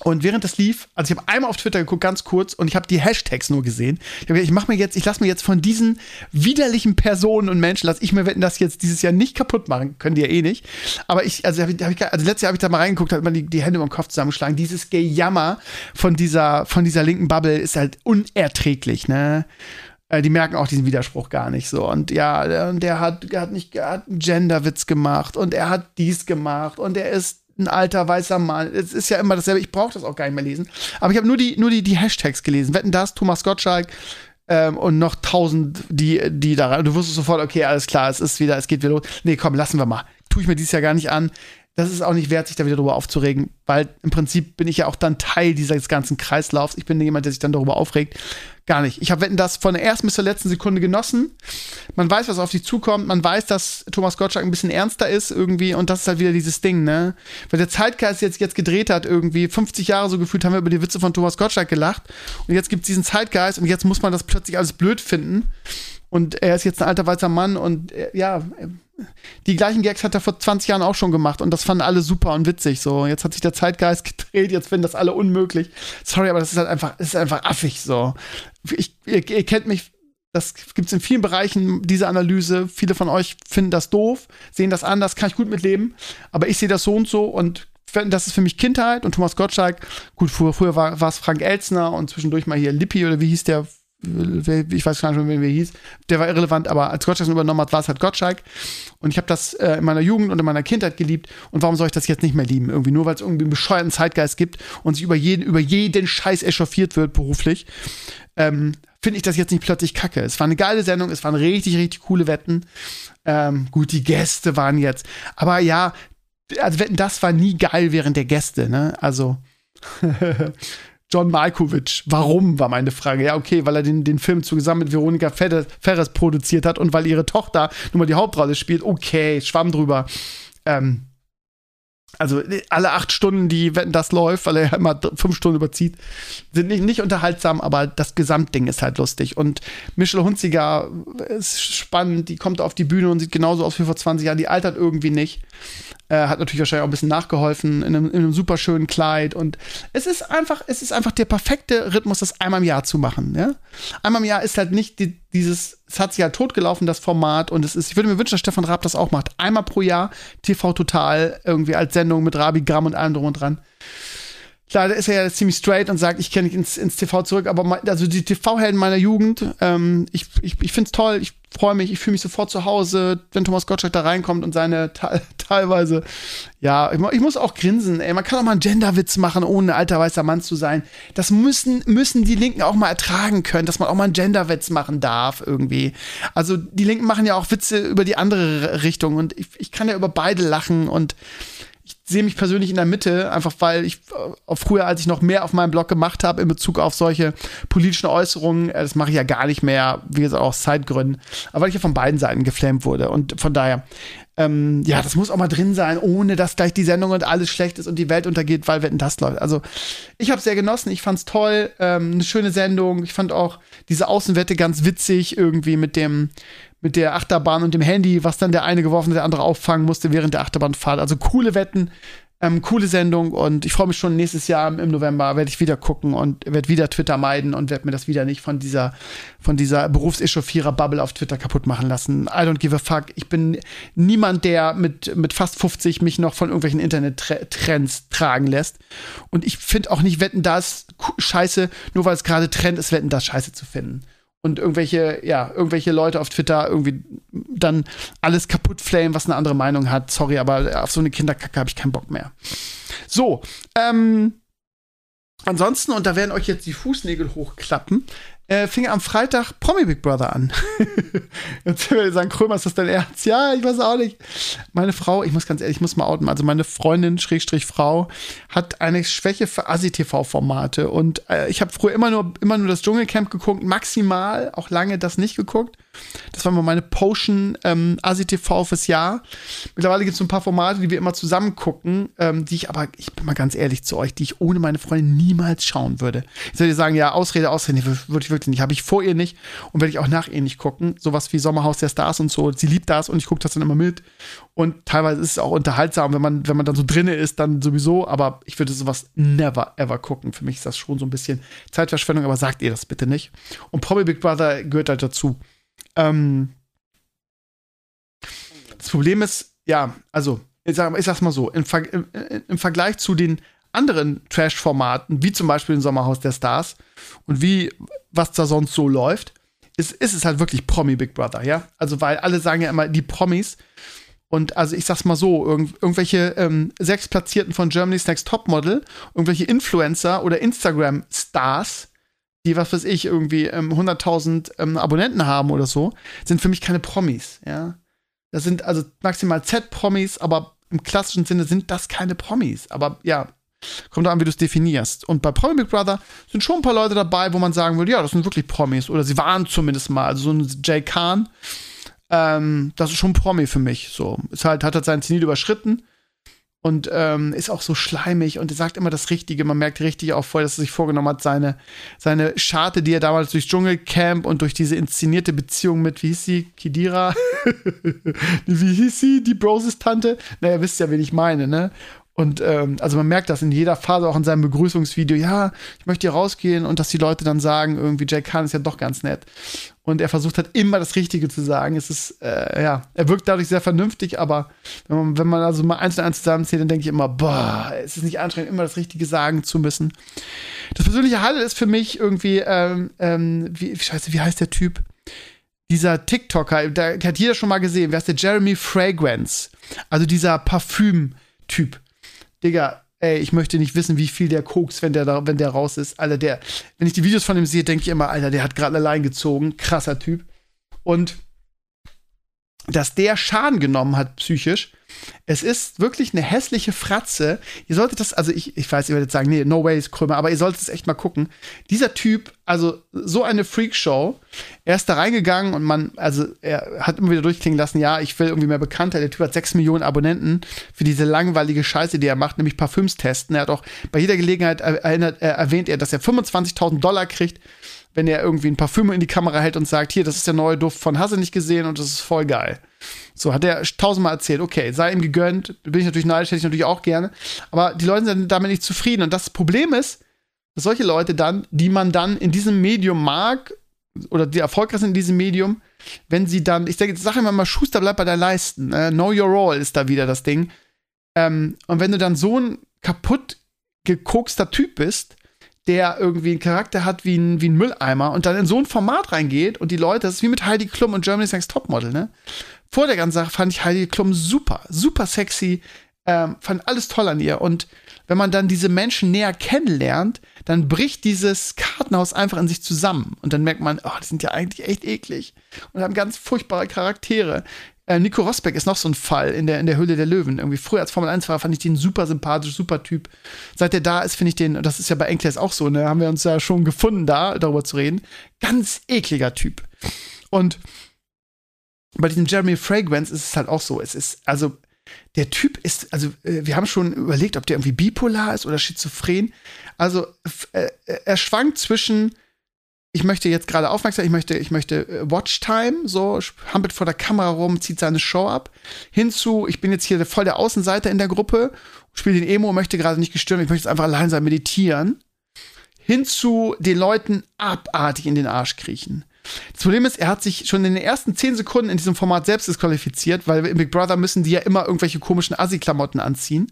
Speaker 2: und während das lief, also ich habe einmal auf Twitter geguckt, ganz kurz, und ich habe die Hashtags nur gesehen. Ich, ich mache mir jetzt, ich lasse mir jetzt von diesen widerlichen Personen und Menschen, lasse ich mir wetten, das jetzt dieses Jahr nicht kaputt machen, können die ja eh nicht. Aber ich, also, hab ich, hab ich, also letztes Jahr habe ich da mal reingeguckt, hat man die, die Hände über den Kopf zusammengeschlagen. Dieses Gejammer von dieser, von dieser linken Bubble ist halt unerträglich, ne? Äh, die merken auch diesen Widerspruch gar nicht so. Und ja, der, der hat, der hat nicht, er hat einen Genderwitz gemacht und er hat dies gemacht und er ist ein alter weißer Mann. Es ist ja immer dasselbe. Ich brauche das auch gar nicht mehr lesen. Aber ich habe nur die, nur die, die Hashtags gelesen. Wetten das, Thomas Gottschalk ähm, und noch tausend, die, die da rein. Du wusstest sofort, okay, alles klar, es ist wieder, es geht wieder los. Nee, komm, lassen wir mal. Tue ich mir dieses Jahr gar nicht an das ist auch nicht wert, sich da wieder drüber aufzuregen, weil im Prinzip bin ich ja auch dann Teil dieses ganzen Kreislaufs. Ich bin jemand, der sich dann darüber aufregt. Gar nicht. Ich habe Wetten das von der ersten bis zur letzten Sekunde genossen. Man weiß, was auf dich zukommt. Man weiß, dass Thomas Gottschalk ein bisschen ernster ist irgendwie. Und das ist halt wieder dieses Ding, ne? Weil der Zeitgeist jetzt, jetzt gedreht hat irgendwie. 50 Jahre so gefühlt haben wir über die Witze von Thomas Gottschalk gelacht. Und jetzt gibt es diesen Zeitgeist und jetzt muss man das plötzlich alles blöd finden. Und er ist jetzt ein alter weißer Mann und äh, ja, die gleichen Gags hat er vor 20 Jahren auch schon gemacht und das fanden alle super und witzig. So, jetzt hat sich der Zeitgeist gedreht, jetzt finden das alle unmöglich. Sorry, aber das ist halt einfach, ist einfach affig so. Ich, ihr, ihr kennt mich, das gibt es in vielen Bereichen, diese Analyse. Viele von euch finden das doof, sehen das anders, kann ich gut mitleben. Aber ich sehe das so und so und das ist für mich Kindheit und Thomas Gottschalk. Gut, früher, früher war es Frank Elzner und zwischendurch mal hier Lippi oder wie hieß der ich weiß gar nicht mehr, wie er hieß, der war irrelevant, aber als Gottschalk übernommen hat, war es halt Gottschalk. Und ich habe das äh, in meiner Jugend und in meiner Kindheit geliebt. Und warum soll ich das jetzt nicht mehr lieben? Irgendwie nur, weil es irgendwie einen bescheuerten Zeitgeist gibt und sich über jeden, über jeden Scheiß echauffiert wird beruflich. Ähm, Finde ich das jetzt nicht plötzlich kacke. Es war eine geile Sendung, es waren richtig, richtig coole Wetten. Ähm, gut, die Gäste waren jetzt. Aber ja, also Wetten, das war nie geil während der Gäste, ne? Also. John Malkovich. Warum, war meine Frage. Ja, okay, weil er den, den Film zusammen mit Veronika Ferres, produziert hat und weil ihre Tochter nun mal die Hauptrolle spielt. Okay, schwamm drüber. Ähm, also alle acht Stunden, die, wenn das läuft, weil er immer fünf Stunden überzieht, sind nicht, nicht unterhaltsam, aber das Gesamtding ist halt lustig. Und Michelle Hunziger ist spannend, die kommt auf die Bühne und sieht genauso aus wie vor 20 Jahren, die altert irgendwie nicht. Äh, hat natürlich wahrscheinlich auch ein bisschen nachgeholfen in einem, in einem super schönen Kleid. Und es ist einfach, es ist einfach der perfekte Rhythmus, das einmal im Jahr zu machen. Ja? Einmal im Jahr ist halt nicht die, dieses, es hat sich ja totgelaufen, das Format. Und es ist, ich würde mir wünschen, dass Stefan Raab das auch macht. Einmal pro Jahr TV Total, irgendwie als Sendung mit Rabi Gramm und allem drum und dran. Klar, da ist er ja ziemlich straight und sagt, ich kenne nicht ins, ins TV zurück, aber also die TV-Helden meiner Jugend, ähm, ich, ich, ich finde es toll, ich freue mich, ich fühle mich sofort zu Hause, wenn Thomas Gottschalk da reinkommt und seine teilweise, ja, ich, muss auch grinsen, ey, man kann auch mal einen Genderwitz machen, ohne alter weißer Mann zu sein. Das müssen, müssen die Linken auch mal ertragen können, dass man auch mal einen Genderwitz machen darf, irgendwie. Also die Linken machen ja auch Witze über die andere Richtung und ich, ich kann ja über beide lachen und sehe mich persönlich in der Mitte, einfach weil ich äh, früher, als ich noch mehr auf meinem Blog gemacht habe in Bezug auf solche politischen Äußerungen, äh, das mache ich ja gar nicht mehr, wie gesagt, aus Zeitgründen, aber weil ich ja von beiden Seiten geflammt wurde. Und von daher, ähm, ja, das muss auch mal drin sein, ohne dass gleich die Sendung und alles schlecht ist und die Welt untergeht, weil wenn das läuft. Also ich habe sehr genossen, ich fand's toll, ähm, eine schöne Sendung. Ich fand auch diese Außenwette ganz witzig irgendwie mit dem mit der Achterbahn und dem Handy, was dann der eine geworfen, der andere auffangen musste während der Achterbahnfahrt. Also coole Wetten. Ähm, coole Sendung und ich freue mich schon nächstes Jahr im November werde ich wieder gucken und werde wieder Twitter meiden und werde mir das wieder nicht von dieser von dieser Berufsechauffierer Bubble auf Twitter kaputt machen lassen. I don't give a fuck. Ich bin niemand, der mit mit fast 50 mich noch von irgendwelchen Internet-Trends tragen lässt und ich finde auch nicht wetten das scheiße, nur weil es gerade Trend ist, wetten das scheiße zu finden und irgendwelche, ja, irgendwelche Leute auf Twitter irgendwie dann alles kaputt flamen, was eine andere Meinung hat. Sorry, aber auf so eine Kinderkacke habe ich keinen Bock mehr. So, ähm, ansonsten, und da werden euch jetzt die Fußnägel hochklappen, äh, fing am Freitag Promi Big Brother an. Jetzt würde ich sagen, Krömer, ist das dein Ernst? Ja, ich weiß auch nicht. Meine Frau, ich muss ganz ehrlich, ich muss mal outen, also meine Freundin, Schrägstrich Frau, hat eine Schwäche für Asi-TV-Formate und äh, ich habe früher immer nur, immer nur das Dschungelcamp geguckt, maximal, auch lange das nicht geguckt. Das war mal meine Potion ähm, ASI-TV fürs Jahr. Mittlerweile gibt es so ein paar Formate, die wir immer zusammen gucken, ähm, die ich aber, ich bin mal ganz ehrlich zu euch, die ich ohne meine Freundin niemals schauen würde. Ich würde sagen, ja, Ausrede, Ausrede, würde ich wirklich nicht. Habe ich vor ihr nicht und werde ich auch nach ihr nicht gucken. Sowas wie Sommerhaus der Stars und so. Sie liebt das und ich gucke das dann immer mit. Und teilweise ist es auch unterhaltsam, wenn man, wenn man dann so drinne ist, dann sowieso. Aber ich würde sowas never ever gucken. Für mich ist das schon so ein bisschen Zeitverschwendung, aber sagt ihr das bitte nicht. Und Promi Big Brother gehört halt dazu. Ähm, das Problem ist, ja, also, ich, sag, ich sag's mal so, im, Ver im, im Vergleich zu den anderen Trash-Formaten, wie zum Beispiel im Sommerhaus der Stars und wie, was da sonst so läuft, ist, ist es halt wirklich Promi Big Brother, ja? Also, weil alle sagen ja immer, die Promis. Und also ich sag's mal so, irgend, irgendwelche ähm, sechs Platzierten von Germany's Next Topmodel, irgendwelche Influencer oder Instagram-Stars die, was weiß ich, irgendwie ähm, 100.000 ähm, Abonnenten haben oder so, sind für mich keine Promis, ja. Das sind also maximal Z-Promis, aber im klassischen Sinne sind das keine Promis. Aber ja, kommt an, wie du es definierst. Und bei Promi Big Brother sind schon ein paar Leute dabei, wo man sagen würde, ja, das sind wirklich Promis. Oder sie waren zumindest mal. Also so ein Jay Khan, ähm, das ist schon ein Promi für mich. So, ist halt, hat halt sein Zenit überschritten und ähm, ist auch so schleimig und er sagt immer das Richtige. Man merkt richtig auch voll, dass er sich vorgenommen hat, seine, seine Scharte, die er damals durchs Dschungelcamp und durch diese inszenierte Beziehung mit, wie hieß sie, Kidira? wie hieß sie, die Broses-Tante? Naja, wisst ja, wen ich meine, ne? Und ähm, also man merkt das in jeder Phase, auch in seinem Begrüßungsvideo, ja, ich möchte hier rausgehen und dass die Leute dann sagen, irgendwie Jay Khan ist ja doch ganz nett. Und er versucht halt immer das Richtige zu sagen. Es ist, äh, ja, er wirkt dadurch sehr vernünftig, aber wenn man, wenn man also mal eins und eins zusammenzählt, dann denke ich immer, boah, es ist nicht anstrengend, immer das Richtige sagen zu müssen. Das persönliche Highlight ist für mich irgendwie, ähm, ähm, wie, scheiße, wie heißt der Typ? Dieser TikToker, der hat jeder schon mal gesehen, wer ist der? Jeremy Fragrance. Also dieser Parfüm-Typ Digga, ey, ich möchte nicht wissen, wie viel der koks, wenn der, da, wenn der raus ist. Alter, der, wenn ich die Videos von ihm sehe, denke ich immer, Alter, der hat gerade allein gezogen. Krasser Typ. Und dass der Schaden genommen hat psychisch, es ist wirklich eine hässliche Fratze. Ihr solltet das, also ich, ich weiß, ihr werdet sagen, nee, no way ist Krömer, aber ihr solltet es echt mal gucken. Dieser Typ, also so eine Freakshow, er ist da reingegangen und man, also er hat immer wieder durchklingen lassen, ja, ich will irgendwie mehr bekannter. Der Typ hat sechs Millionen Abonnenten für diese langweilige Scheiße, die er macht, nämlich Parfüms testen. Er hat auch bei jeder Gelegenheit erinnert, äh, erwähnt er, dass er 25.000 Dollar kriegt wenn er irgendwie ein Parfüm in die Kamera hält und sagt, hier, das ist der neue Duft von Hasse nicht gesehen und das ist voll geil. So hat er tausendmal erzählt, okay, sei ihm gegönnt, bin ich natürlich neidisch, hätte ich natürlich auch gerne. Aber die Leute sind damit nicht zufrieden. Und das Problem ist, dass solche Leute dann, die man dann in diesem Medium mag, oder die erfolgreich sind in diesem Medium, wenn sie dann, ich sage, sag immer mal, Schuster bleibt bei der Leisten. Äh, know your role ist da wieder das Ding. Ähm, und wenn du dann so ein kaputt gekokster Typ bist, der irgendwie einen Charakter hat wie ein, wie ein Mülleimer und dann in so ein Format reingeht und die Leute, das ist wie mit Heidi Klum und Germany's Next Topmodel, ne? Vor der ganzen Sache fand ich Heidi Klum super, super sexy, ähm, fand alles toll an ihr und wenn man dann diese Menschen näher kennenlernt, dann bricht dieses Kartenhaus einfach in sich zusammen. Und dann merkt man, oh, die sind ja eigentlich echt eklig und haben ganz furchtbare Charaktere. Äh, Nico Rosbeck ist noch so ein Fall in der, in der Höhle der Löwen. Irgendwie früher als Formel 1 war, fand ich den super sympathisch, super Typ. Seit er da ist, finde ich den, das ist ja bei Enkles auch so, ne, haben wir uns ja schon gefunden, da darüber zu reden. Ganz ekliger Typ. Und bei diesem Jeremy Fragrance ist es halt auch so. Es ist, also, der Typ ist, also, äh, wir haben schon überlegt, ob der irgendwie bipolar ist oder schizophren. Also, äh, er schwankt zwischen ich möchte jetzt gerade aufmerksam, ich möchte, ich möchte äh, Watchtime, so hampelt vor der Kamera rum, zieht seine Show ab, hinzu, ich bin jetzt hier voll der Außenseiter in der Gruppe, spiele den Emo, möchte gerade nicht gestört, ich möchte jetzt einfach allein sein, meditieren, hin zu den Leuten abartig in den Arsch kriechen. Das Problem ist, er hat sich schon in den ersten zehn Sekunden in diesem Format selbst disqualifiziert, weil im Big Brother müssen die ja immer irgendwelche komischen Assi-Klamotten anziehen.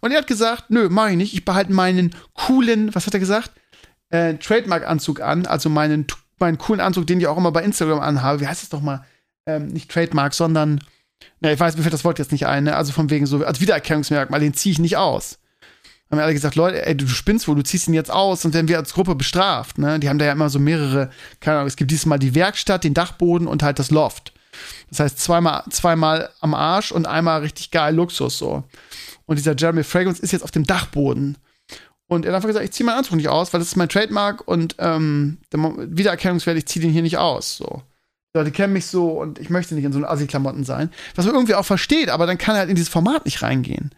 Speaker 2: Und er hat gesagt, nö, mach ich nicht, ich behalte meinen coolen, was hat er gesagt? Äh, Trademark-Anzug an, also meinen, meinen coolen Anzug, den ich auch immer bei Instagram anhabe. Wie heißt das doch mal? Ähm, nicht Trademark, sondern, na, ich weiß, mir fällt das Wort jetzt nicht ein, ne? also von wegen so, als Wiedererkennungsmerkmal, den ziehe ich nicht aus haben alle gesagt, Leute, ey, du spinnst wohl, du ziehst ihn jetzt aus und werden wir als Gruppe bestraft. Ne? Die haben da ja immer so mehrere, keine Ahnung, es gibt dieses Mal die Werkstatt, den Dachboden und halt das Loft. Das heißt, zweimal, zweimal am Arsch und einmal richtig geil Luxus so. Und dieser Jeremy Fragrance ist jetzt auf dem Dachboden. Und er hat einfach gesagt, ich ziehe meinen Anzug nicht aus, weil das ist mein Trademark und ähm, Wiedererkennungswert, ich ziehe den hier nicht aus. So. Leute kennen mich so und ich möchte nicht in so Assi-Klamotten sein. Was man irgendwie auch versteht, aber dann kann er halt in dieses Format nicht reingehen.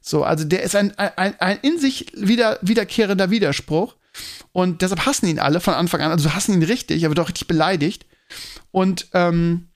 Speaker 2: So, also der ist ein, ein, ein in sich wieder, wiederkehrender Widerspruch. Und deshalb hassen ihn alle von Anfang an. Also hassen ihn richtig, er wird auch richtig beleidigt. Und, ähm,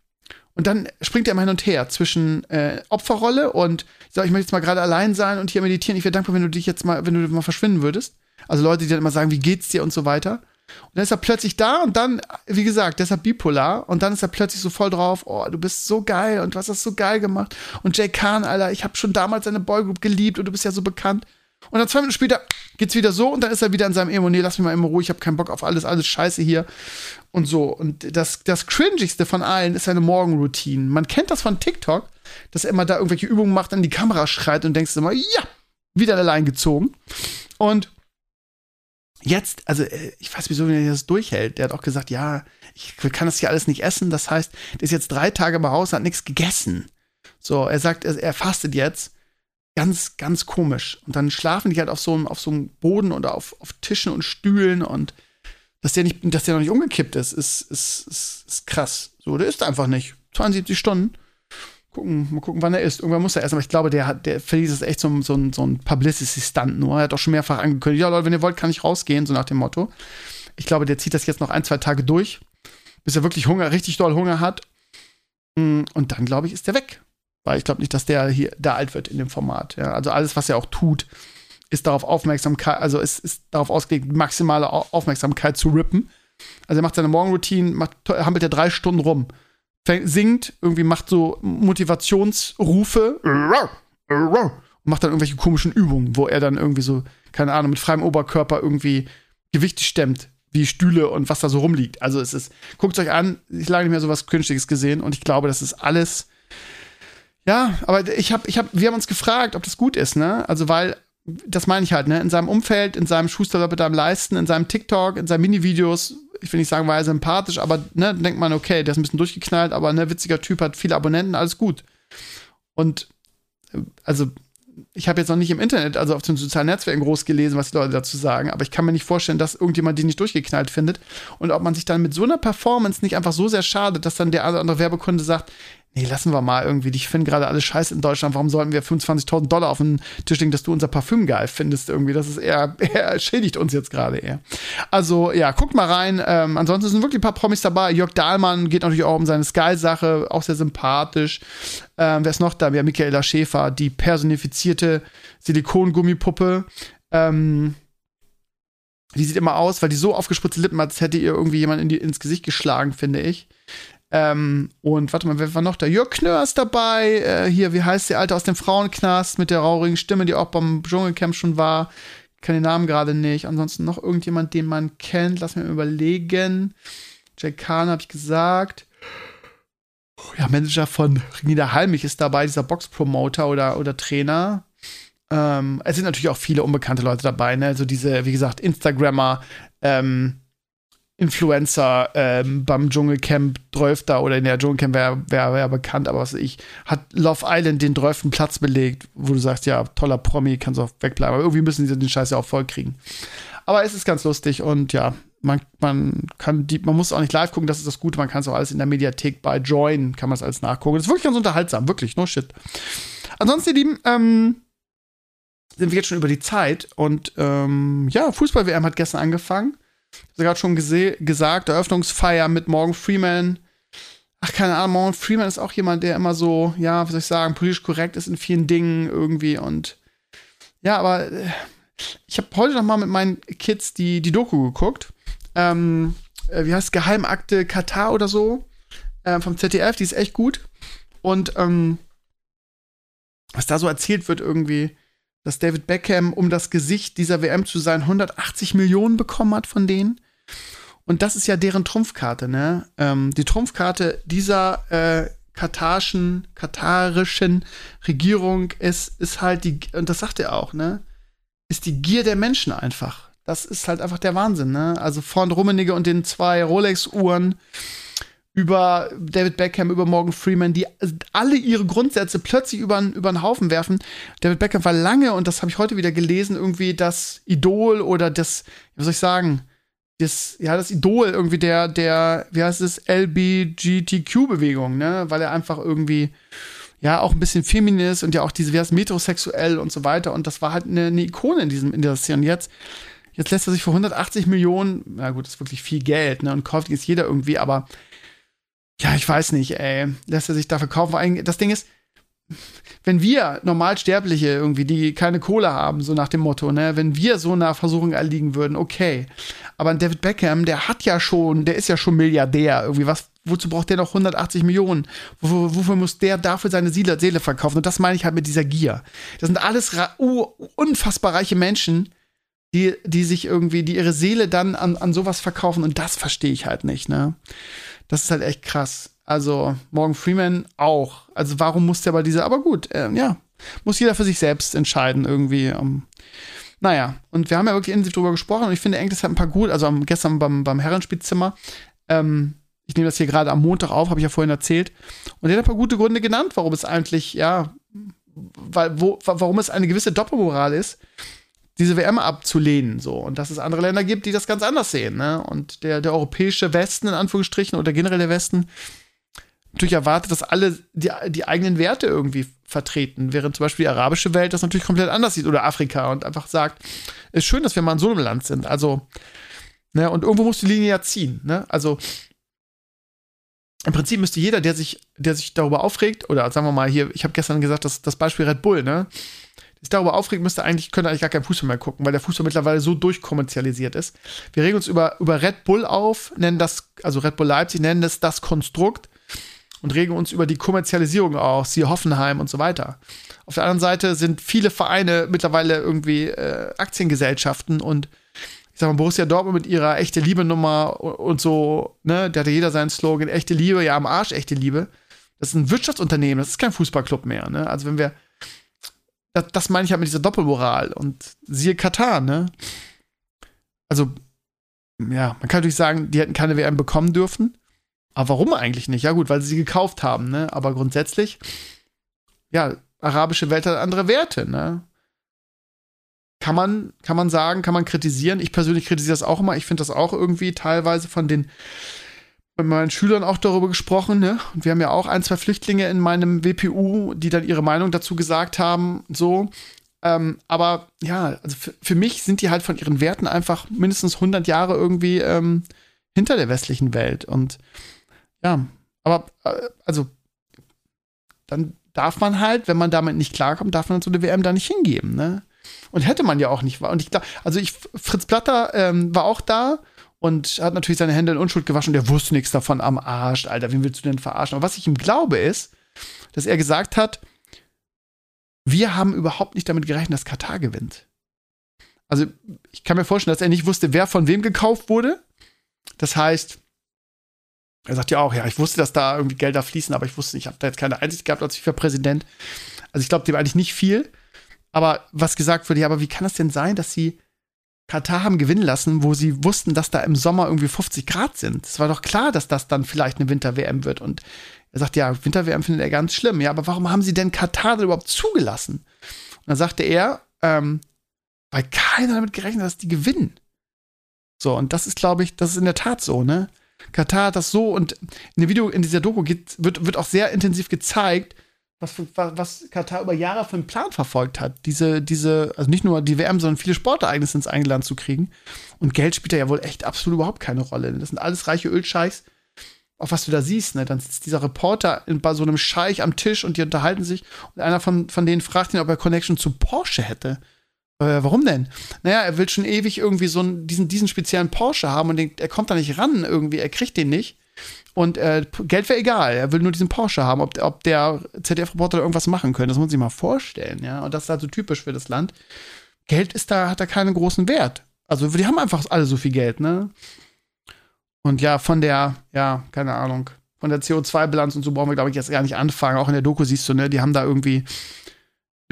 Speaker 2: und dann springt er immer hin und her zwischen äh, Opferrolle und sage, ich möchte jetzt mal gerade allein sein und hier meditieren. Ich wäre dankbar, wenn du dich jetzt mal, wenn du mal verschwinden würdest. Also Leute, die dann immer sagen, wie geht's dir und so weiter. Und dann ist er plötzlich da und dann, wie gesagt, deshalb bipolar. Und dann ist er plötzlich so voll drauf, oh, du bist so geil und du hast so geil gemacht. Und Jay Khan, Alter, ich habe schon damals seine Boygroup geliebt und du bist ja so bekannt. Und dann zwei Minuten später geht's wieder so und dann ist er wieder in seinem Emo, nee, lass mich mal immer ruhig, ich habe keinen Bock auf alles, alles scheiße hier. Und so. Und das, das Cringigste von allen ist seine Morgenroutine. Man kennt das von TikTok, dass er immer da irgendwelche Übungen macht, an die Kamera schreit und denkst immer, ja, wieder allein gezogen. Und jetzt, also äh, ich weiß wieso, er das durchhält. Der hat auch gesagt, ja, ich kann das hier alles nicht essen. Das heißt, der ist jetzt drei Tage bei Hause, hat nichts gegessen. So, er sagt, er, er fastet jetzt. Ganz, ganz komisch. Und dann schlafen die halt auf so einem, auf so einem Boden oder auf, auf Tischen und Stühlen und dass der nicht, dass der noch nicht umgekippt ist, ist, ist, ist, ist krass. So, der ist einfach nicht. 72 Stunden gucken, mal gucken, wann er ist. Irgendwann muss er essen, aber ich glaube, der hat, der Felice ist echt so, so, ein, so ein Publicity-Stunt nur. Er hat auch schon mehrfach angekündigt, ja Leute, wenn ihr wollt, kann ich rausgehen, so nach dem Motto. Ich glaube, der zieht das jetzt noch ein, zwei Tage durch, bis er wirklich Hunger, richtig doll Hunger hat. Mm, und dann, glaube ich, ist der weg. Weil ich glaube nicht, dass der hier da alt wird in dem Format. Ja. Also alles, was er auch tut, ist darauf Aufmerksamkeit, also ist, ist darauf ausgelegt, maximale Aufmerksamkeit zu rippen. Also er macht seine Morgenroutine, macht, hampelt er drei Stunden rum singt, irgendwie macht so Motivationsrufe und macht dann irgendwelche komischen Übungen, wo er dann irgendwie so, keine Ahnung, mit freiem Oberkörper irgendwie Gewichte stemmt, wie Stühle und was da so rumliegt. Also es ist, guckt euch an, ich lange nicht mehr so was Künstliches gesehen und ich glaube, das ist alles. Ja, aber ich habe, ich habe, wir haben uns gefragt, ob das gut ist, ne? Also weil das meine ich halt, ne? In seinem Umfeld, in seinem Schuster mit deinem Leisten, in seinem TikTok, in seinen Mini-Videos, ich will nicht sagen, war er sympathisch, aber ne, denkt man, okay, der ist ein bisschen durchgeknallt, aber ne, witziger Typ, hat viele Abonnenten, alles gut. Und äh, also, ich habe jetzt noch nicht im Internet, also auf den sozialen Netzwerken groß gelesen, was die Leute dazu sagen, aber ich kann mir nicht vorstellen, dass irgendjemand den nicht durchgeknallt findet und ob man sich dann mit so einer Performance nicht einfach so sehr schadet, dass dann der andere Werbekunde sagt, nee, lassen wir mal irgendwie, ich finde gerade alles scheiße in Deutschland, warum sollten wir 25.000 Dollar auf den Tisch legen, dass du unser Parfüm geil findest irgendwie, das ist eher, eher schädigt uns jetzt gerade eher. Also, ja, guckt mal rein, ähm, ansonsten sind wirklich ein paar Promis dabei, Jörg Dahlmann geht natürlich auch um seine Sky-Sache, auch sehr sympathisch. Ähm, wer ist noch da? Wir haben Michaela Schäfer, die personifizierte Silikongummipuppe, ähm, die sieht immer aus, weil die so aufgespritzte Lippen hat, als hätte ihr irgendwie jemand in die, ins Gesicht geschlagen, finde ich. Ähm, und warte mal, wer war noch da? Jörg Knör ist dabei. Äh, hier, wie heißt die Alte aus dem Frauenknast mit der raurigen Stimme, die auch beim Dschungelcamp schon war. Ich kann den Namen gerade nicht. Ansonsten noch irgendjemand, den man kennt. Lass mir überlegen. Jack Kahn habe ich gesagt. Ja, Manager von Nida Halmich ist dabei, dieser Box-Promoter oder, oder Trainer. Ähm, es sind natürlich auch viele unbekannte Leute dabei, ne? Also diese, wie gesagt, Instagrammer, ähm, Influencer ähm, beim Dschungelcamp 12 da oder in der Dschungelcamp wäre wär, wär bekannt, aber was ich, hat Love Island den 12. Platz belegt, wo du sagst, ja, toller Promi, kannst auch wegbleiben. Aber irgendwie müssen sie den Scheiß ja auch voll kriegen. Aber es ist ganz lustig und ja, man, man kann die, man muss auch nicht live gucken, das ist das Gute, man kann es auch alles in der Mediathek bei Join, kann man es alles nachgucken. Das ist wirklich ganz unterhaltsam, wirklich, no shit. Ansonsten, ihr Lieben, ähm, sind wir jetzt schon über die Zeit und ähm, ja, Fußball-WM hat gestern angefangen hast gerade schon gesagt, Eröffnungsfeier mit Morgan Freeman. Ach, keine Ahnung, Morgan Freeman ist auch jemand, der immer so, ja, wie soll ich sagen, politisch korrekt ist in vielen Dingen irgendwie und Ja, aber äh, ich habe heute noch mal mit meinen Kids die, die Doku geguckt. Ähm, äh, wie heißt Geheimakte Katar oder so? Äh, vom ZDF, die ist echt gut. Und ähm, was da so erzählt wird irgendwie, dass David Beckham, um das Gesicht dieser WM zu sein, 180 Millionen bekommen hat von denen. Und das ist ja deren Trumpfkarte, ne? Ähm, die Trumpfkarte dieser äh, katarischen, katarischen Regierung ist, ist halt die, und das sagt er auch, ne? Ist die Gier der Menschen einfach. Das ist halt einfach der Wahnsinn, ne? Also von Rummenigge und den zwei Rolex-Uhren über David Beckham, über Morgan Freeman, die alle ihre Grundsätze plötzlich über, über den Haufen werfen. David Beckham war lange, und das habe ich heute wieder gelesen, irgendwie das Idol oder das, wie soll ich sagen, das, ja, das Idol irgendwie der, der, wie heißt es, LBGTQ-Bewegung, ne? Weil er einfach irgendwie, ja, auch ein bisschen feminist und ja auch diese, wie heißt metrosexuell und so weiter. Und das war halt eine, eine Ikone in diesem, in dieser Szene. Und jetzt, jetzt lässt er sich für 180 Millionen, na gut, das ist wirklich viel Geld, ne? Und kauft jetzt jeder irgendwie, aber ja, ich weiß nicht, ey, lässt er sich dafür kaufen. Das Ding ist, wenn wir Normalsterbliche irgendwie, die keine Kohle haben, so nach dem Motto, ne, wenn wir so einer Versuchung erliegen würden, okay. Aber David Beckham, der hat ja schon, der ist ja schon Milliardär, irgendwie, was, wozu braucht der noch 180 Millionen? Wofür, wofür muss der dafür seine Seele, Seele verkaufen? Und das meine ich halt mit dieser Gier. Das sind alles unfassbar reiche Menschen, die, die sich irgendwie, die ihre Seele dann an, an sowas verkaufen und das verstehe ich halt nicht, ne? Das ist halt echt krass. Also Morgan Freeman auch. Also warum muss der bei dieser, aber gut, äh, ja, muss jeder für sich selbst entscheiden irgendwie. Ähm, naja, und wir haben ja wirklich intensiv drüber gesprochen und ich finde, Engels hat ein paar gut, also gestern beim, beim Herrenspielzimmer, ähm, ich nehme das hier gerade am Montag auf, habe ich ja vorhin erzählt, und er hat ein paar gute Gründe genannt, warum es eigentlich, ja, weil, wo, warum es eine gewisse Doppelmoral ist, diese WM abzulehnen, so. Und dass es andere Länder gibt, die das ganz anders sehen, ne? Und der, der europäische Westen, in Anführungsstrichen, oder generell der Westen, natürlich erwartet, dass alle die, die eigenen Werte irgendwie vertreten, während zum Beispiel die arabische Welt das natürlich komplett anders sieht oder Afrika und einfach sagt, ist schön, dass wir mal in so einem Land sind. Also, ne, und irgendwo muss die Linie ja ziehen, ne? Also, im Prinzip müsste jeder, der sich, der sich darüber aufregt, oder sagen wir mal hier, ich habe gestern gesagt, dass das Beispiel Red Bull, ne? Sich darüber aufregt, müsste eigentlich, könnte eigentlich gar kein Fußball mehr gucken, weil der Fußball mittlerweile so durchkommerzialisiert ist. Wir regen uns über, über Red Bull auf, nennen das, also Red Bull Leipzig, nennen das das Konstrukt und regen uns über die Kommerzialisierung auf, siehe Hoffenheim und so weiter. Auf der anderen Seite sind viele Vereine mittlerweile irgendwie äh, Aktiengesellschaften und ich sag mal, Borussia Dortmund mit ihrer echte Liebe-Nummer und so, ne, da hatte jeder seinen Slogan, echte Liebe, ja, am Arsch, echte Liebe. Das ist ein Wirtschaftsunternehmen, das ist kein Fußballclub mehr, ne? Also wenn wir das, das meine ich halt mit dieser Doppelmoral. Und siehe Katar, ne? Also, ja, man kann natürlich sagen, die hätten keine WM bekommen dürfen. Aber warum eigentlich nicht? Ja, gut, weil sie sie gekauft haben, ne? Aber grundsätzlich, ja, arabische Welt hat andere Werte, ne? Kann man, kann man sagen, kann man kritisieren. Ich persönlich kritisiere das auch immer. Ich finde das auch irgendwie teilweise von den mit meinen Schülern auch darüber gesprochen, ne? Und wir haben ja auch ein, zwei Flüchtlinge in meinem WPU, die dann ihre Meinung dazu gesagt haben, so. Ähm, aber ja, also für, mich sind die halt von ihren Werten einfach mindestens 100 Jahre irgendwie ähm, hinter der westlichen Welt. Und ja, aber äh, also dann darf man halt, wenn man damit nicht klarkommt, darf man so eine WM da nicht hingeben, ne? Und hätte man ja auch nicht. Und ich glaube, also ich, Fritz Platter ähm, war auch da und hat natürlich seine Hände in Unschuld gewaschen. Der wusste nichts davon am Arsch. Alter, wen willst du denn verarschen? Aber was ich ihm glaube, ist, dass er gesagt hat, wir haben überhaupt nicht damit gerechnet, dass Katar gewinnt. Also, ich kann mir vorstellen, dass er nicht wusste, wer von wem gekauft wurde. Das heißt, er sagt ja auch, ja, ich wusste, dass da irgendwie Gelder fließen, aber ich wusste, ich habe da jetzt keine Einsicht gehabt als FIFA-Präsident. Also, ich glaube dem eigentlich nicht viel. Aber was gesagt wurde, ja, aber wie kann das denn sein, dass sie Katar haben gewinnen lassen, wo sie wussten, dass da im Sommer irgendwie 50 Grad sind. Es war doch klar, dass das dann vielleicht eine Winter-WM wird. Und er sagt, ja, Winter-WM findet er ganz schlimm. Ja, aber warum haben sie denn Katar denn überhaupt zugelassen? Und dann sagte er, ähm, weil keiner damit gerechnet hat, dass die gewinnen. So, und das ist, glaube ich, das ist in der Tat so, ne? Katar hat das so und in dem Video, in dieser Doku geht, wird, wird auch sehr intensiv gezeigt, was, was Katar über Jahre für einen Plan verfolgt hat. Diese, diese, also nicht nur die WM, sondern viele Sportereignisse ins Eingeland zu kriegen. Und Geld spielt da ja wohl echt absolut überhaupt keine Rolle. Das sind alles reiche Ölscheichs. Auch was du da siehst, ne? Dann sitzt dieser Reporter bei so einem Scheich am Tisch und die unterhalten sich. Und einer von, von denen fragt ihn, ob er Connection zu Porsche hätte. Äh, warum denn? Naja, er will schon ewig irgendwie so einen, diesen, diesen speziellen Porsche haben und den, er kommt da nicht ran irgendwie, er kriegt den nicht. Und äh, Geld wäre egal, er will nur diesen Porsche haben, ob, ob der ZDF-Reporter irgendwas machen könnte. Das muss man sich mal vorstellen, ja. Und das ist halt so typisch für das Land. Geld ist da, hat da keinen großen Wert. Also die haben einfach alle so viel Geld, ne? Und ja, von der, ja, keine Ahnung, von der CO2-Bilanz und so brauchen wir, glaube ich, jetzt gar nicht anfangen. Auch in der Doku siehst du, ne, die haben da irgendwie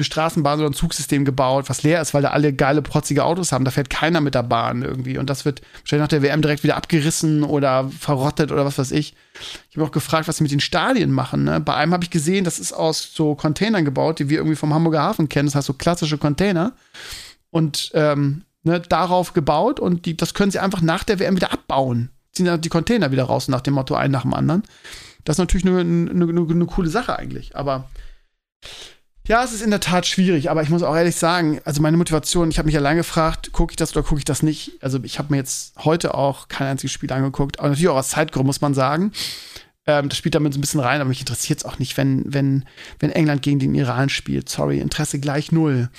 Speaker 2: Straßenbahn oder ein Zugsystem gebaut, was leer ist, weil da alle geile, protzige Autos haben. Da fährt keiner mit der Bahn irgendwie. Und das wird wahrscheinlich nach der WM direkt wieder abgerissen oder verrottet oder was weiß ich. Ich habe auch gefragt, was sie mit den Stadien machen. Ne? Bei einem habe ich gesehen, das ist aus so Containern gebaut, die wir irgendwie vom Hamburger Hafen kennen. Das heißt so klassische Container. Und ähm, ne, darauf gebaut und die, das können sie einfach nach der WM wieder abbauen. Ziehen dann die Container wieder raus nach dem Motto ein nach dem anderen. Das ist natürlich eine, eine, eine, eine coole Sache eigentlich. Aber ja, es ist in der Tat schwierig, aber ich muss auch ehrlich sagen, also meine Motivation, ich habe mich allein gefragt, gucke ich das oder gucke ich das nicht? Also ich habe mir jetzt heute auch kein einziges Spiel angeguckt, aber natürlich auch aus Zeitgründen muss man sagen. Ähm, das spielt damit so ein bisschen rein, aber mich interessiert es auch nicht, wenn, wenn, wenn England gegen den Iran spielt. Sorry, Interesse gleich null.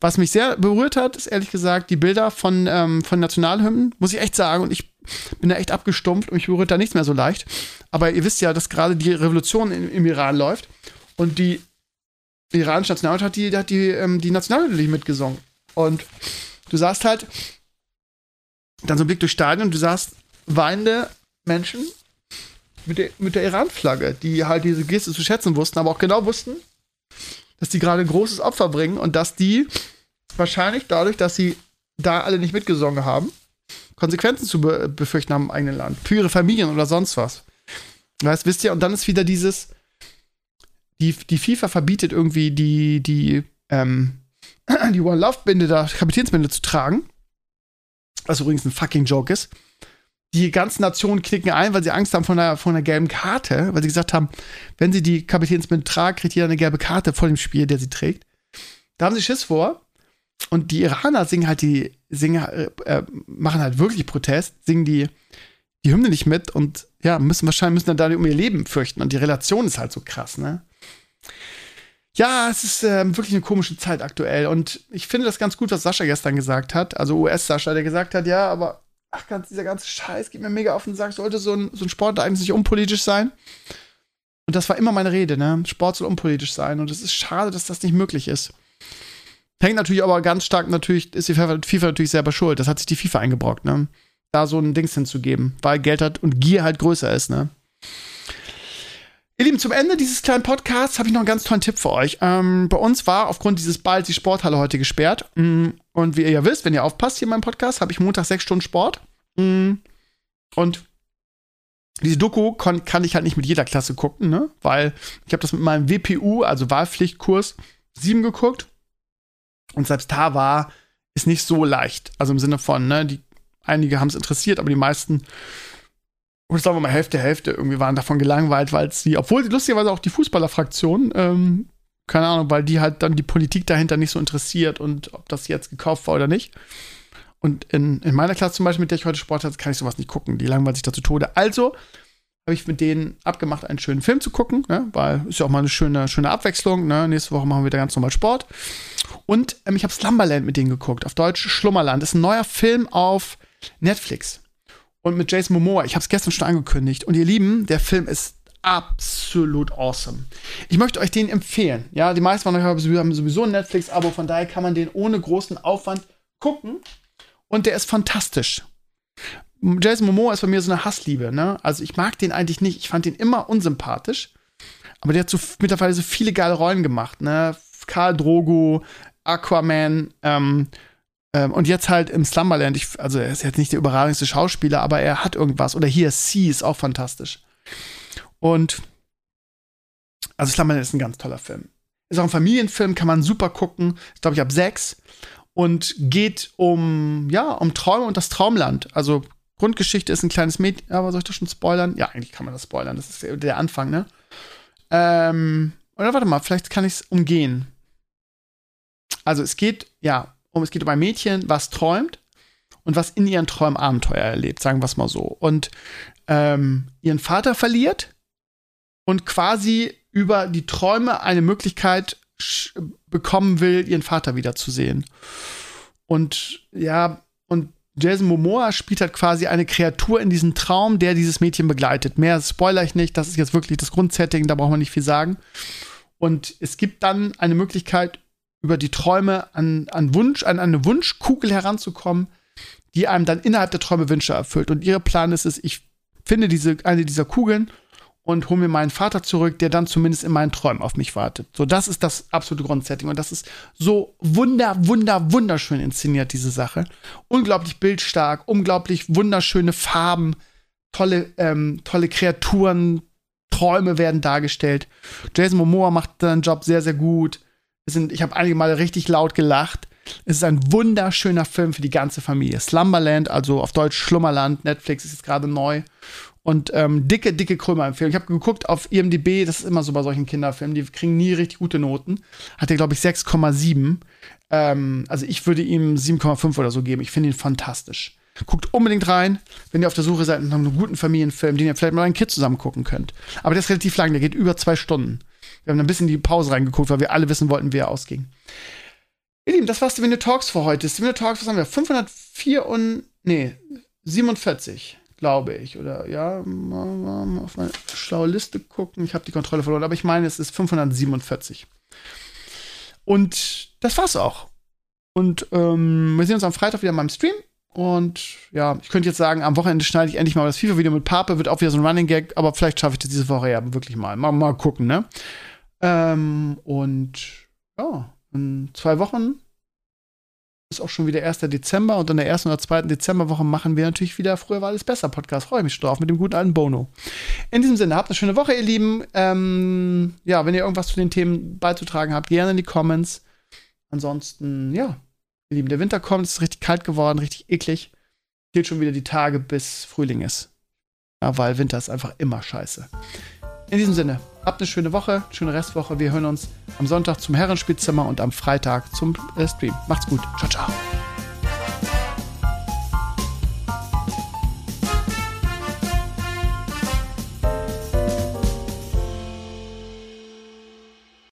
Speaker 2: Was mich sehr berührt hat, ist ehrlich gesagt die Bilder von, ähm, von Nationalhymnen, muss ich echt sagen. Und ich bin da echt abgestumpft und mich berührt da nichts mehr so leicht. Aber ihr wisst ja, dass gerade die Revolution im, im Iran läuft und die die iranische Nationalmannschaft hat die, hat die, ähm, die Nationalhymne mitgesungen. Und du sahst halt dann so ein Blick durchs Stadion und du sahst weinende Menschen mit der, mit der Iran-Flagge, die halt diese Geste zu schätzen wussten, aber auch genau wussten, dass die gerade ein großes Opfer bringen und dass die wahrscheinlich dadurch, dass sie da alle nicht mitgesungen haben, Konsequenzen zu be befürchten haben im eigenen Land. Für ihre Familien oder sonst was. Weißt, wisst ihr, und dann ist wieder dieses, die, die FIFA verbietet irgendwie die, die, ähm, die One Love-Binde, da Kapitänsbinde zu tragen. Was übrigens ein fucking Joke ist. Die ganzen Nationen knicken ein, weil sie Angst haben vor einer, vor einer gelben Karte, weil sie gesagt haben, wenn sie die Kapitänsbinde tragen, kriegt jeder eine gelbe Karte vor dem Spiel, der sie trägt. Da haben sie Schiss vor. Und die Iraner singen halt die, singen, äh, äh machen halt wirklich Protest, singen die, die Hymne nicht mit und ja, müssen wahrscheinlich müssen dann da um ihr Leben fürchten. Und die Relation ist halt so krass, ne? Ja, es ist äh, wirklich eine komische Zeit aktuell. Und ich finde das ganz gut, was Sascha gestern gesagt hat. Also US-Sascha, der gesagt hat, ja, aber ach, ganz, dieser ganze Scheiß geht mir mega auf den Sack. Sollte so ein, so ein Sport eigentlich nicht unpolitisch sein? Und das war immer meine Rede, ne? Sport soll unpolitisch sein. Und es ist schade, dass das nicht möglich ist. Hängt natürlich aber ganz stark, natürlich ist die FIFA, FIFA natürlich selber schuld. Das hat sich die FIFA eingebrockt, ne? Da so ein Dings hinzugeben, weil Geld hat und Gier halt größer ist, ne? Ihr Lieben, zum Ende dieses kleinen Podcasts habe ich noch einen ganz tollen Tipp für euch. Ähm, bei uns war aufgrund dieses Balls die Sporthalle heute gesperrt. Mm, und wie ihr ja wisst, wenn ihr aufpasst hier in meinem Podcast, habe ich Montag sechs Stunden Sport. Mm, und diese Doku kann, ich halt nicht mit jeder Klasse gucken, ne? Weil ich habe das mit meinem WPU, also Wahlpflichtkurs, 7 geguckt. Und selbst da war ist nicht so leicht. Also im Sinne von, ne, die einige haben es interessiert, aber die meisten und sagen wir mal Hälfte, Hälfte irgendwie waren davon gelangweilt, weil sie, obwohl lustigerweise auch die Fußballerfraktion, ähm, keine Ahnung, weil die halt dann die Politik dahinter nicht so interessiert und ob das jetzt gekauft war oder nicht. Und in, in meiner Klasse zum Beispiel, mit der ich heute Sport hatte, kann ich sowas nicht gucken. Die langweilt sich da zu Tode. Also habe ich mit denen abgemacht, einen schönen Film zu gucken, ne? weil ist ja auch mal eine schöne, schöne Abwechslung. Ne? Nächste Woche machen wir wieder ganz normal Sport. Und ähm, ich habe Slumberland mit denen geguckt, auf Deutsch Schlummerland. Das ist ein neuer Film auf Netflix und mit Jason Momoa. Ich habe es gestern schon angekündigt. Und ihr Lieben, der Film ist absolut awesome. Ich möchte euch den empfehlen. Ja, die meisten von euch haben sowieso ein Netflix-Abo, von daher kann man den ohne großen Aufwand gucken. Und der ist fantastisch. Jason Momoa ist bei mir so eine Hassliebe. Ne? Also ich mag den eigentlich nicht. Ich fand den immer unsympathisch. Aber der hat so mittlerweile so viele geile Rollen gemacht. Ne? Karl Drogo, Aquaman, ähm, ähm, und jetzt halt im Slumberland, ich, also er ist jetzt nicht der überragendste Schauspieler, aber er hat irgendwas. Oder hier, C ist auch fantastisch. Und also Slumberland ist ein ganz toller Film. Ist auch ein Familienfilm, kann man super gucken. Ist, glaube ich, ab sechs. Und geht um, ja, um Träume und das Traumland. Also Grundgeschichte ist ein kleines Mädchen, aber soll ich das schon spoilern? Ja, eigentlich kann man das spoilern. Das ist der Anfang, ne? Ähm, oder warte mal, vielleicht kann ich es umgehen. Also es geht, ja, um, es geht um ein Mädchen, was träumt und was in ihren Träumen Abenteuer erlebt, sagen wir es mal so. Und ähm, ihren Vater verliert und quasi über die Träume eine Möglichkeit bekommen will, ihren Vater wiederzusehen. Und ja, und Jason Momoa spielt halt quasi eine Kreatur in diesem Traum, der dieses Mädchen begleitet. Mehr spoiler ich nicht, das ist jetzt wirklich das Grundsetting, da braucht man nicht viel sagen. Und es gibt dann eine Möglichkeit, über die Träume an, an Wunsch, an eine Wunschkugel heranzukommen, die einem dann innerhalb der Träume Wünsche erfüllt. Und ihr Plan ist es, ich finde diese, eine dieser Kugeln und hole mir meinen Vater zurück, der dann zumindest in meinen Träumen auf mich wartet. So, das ist das absolute Grundsetting. Und das ist so wunder, wunder, wunderschön inszeniert, diese Sache. Unglaublich bildstark, unglaublich wunderschöne Farben, tolle, ähm, tolle Kreaturen, Träume werden dargestellt. Jason Momoa macht seinen Job sehr, sehr gut. Sind, ich habe einige Male richtig laut gelacht. Es ist ein wunderschöner Film für die ganze Familie. Slumberland, also auf Deutsch Schlummerland, Netflix ist jetzt gerade neu. Und ähm, dicke, dicke Krömer-Empfehlung. Ich habe geguckt auf IMDb, das ist immer so bei solchen Kinderfilmen, die kriegen nie richtig gute Noten. Hat er, glaube ich, 6,7. Ähm, also ich würde ihm 7,5 oder so geben. Ich finde ihn fantastisch. Guckt unbedingt rein, wenn ihr auf der Suche seid nach einem guten Familienfilm, den ihr vielleicht mit einem Kind zusammen gucken könnt. Aber der ist relativ lang, der geht über zwei Stunden. Wir haben ein bisschen in die Pause reingeguckt, weil wir alle wissen wollten, wie er ausging. Ihr Lieben, das war's Steven Talks für heute. Steven Talks, was haben wir? 504 und, nee, 47 glaube ich. Oder ja, mal, auf meine schlaue Liste gucken. Ich habe die Kontrolle verloren, aber ich meine, es ist 547. Und das war's auch. Und ähm, wir sehen uns am Freitag wieder in meinem Stream. Und ja, ich könnte jetzt sagen, am Wochenende schneide ich endlich mal das FIFA-Video mit Pape, wird auch wieder so ein Running Gag, aber vielleicht schaffe ich das diese Woche ja wirklich mal. Mal, mal gucken, ne? Ähm, und ja, in zwei Wochen ist auch schon wieder 1. Dezember und in der ersten oder zweiten Dezemberwoche machen wir natürlich wieder Früher war alles besser Podcast. Freue ich mich schon drauf mit dem guten alten Bono. In diesem Sinne, habt eine schöne Woche, ihr Lieben. Ähm, ja, wenn ihr irgendwas zu den Themen beizutragen habt, gerne in die Comments. Ansonsten, ja, ihr Lieben, der Winter kommt, es ist richtig kalt geworden, richtig eklig. Geht schon wieder die Tage, bis Frühling ist. Ja, weil Winter ist einfach immer scheiße. In diesem Sinne, habt eine schöne Woche, schöne Restwoche. Wir hören uns am Sonntag zum Herrenspielzimmer und am Freitag zum äh, Stream. Macht's gut. Ciao, ciao.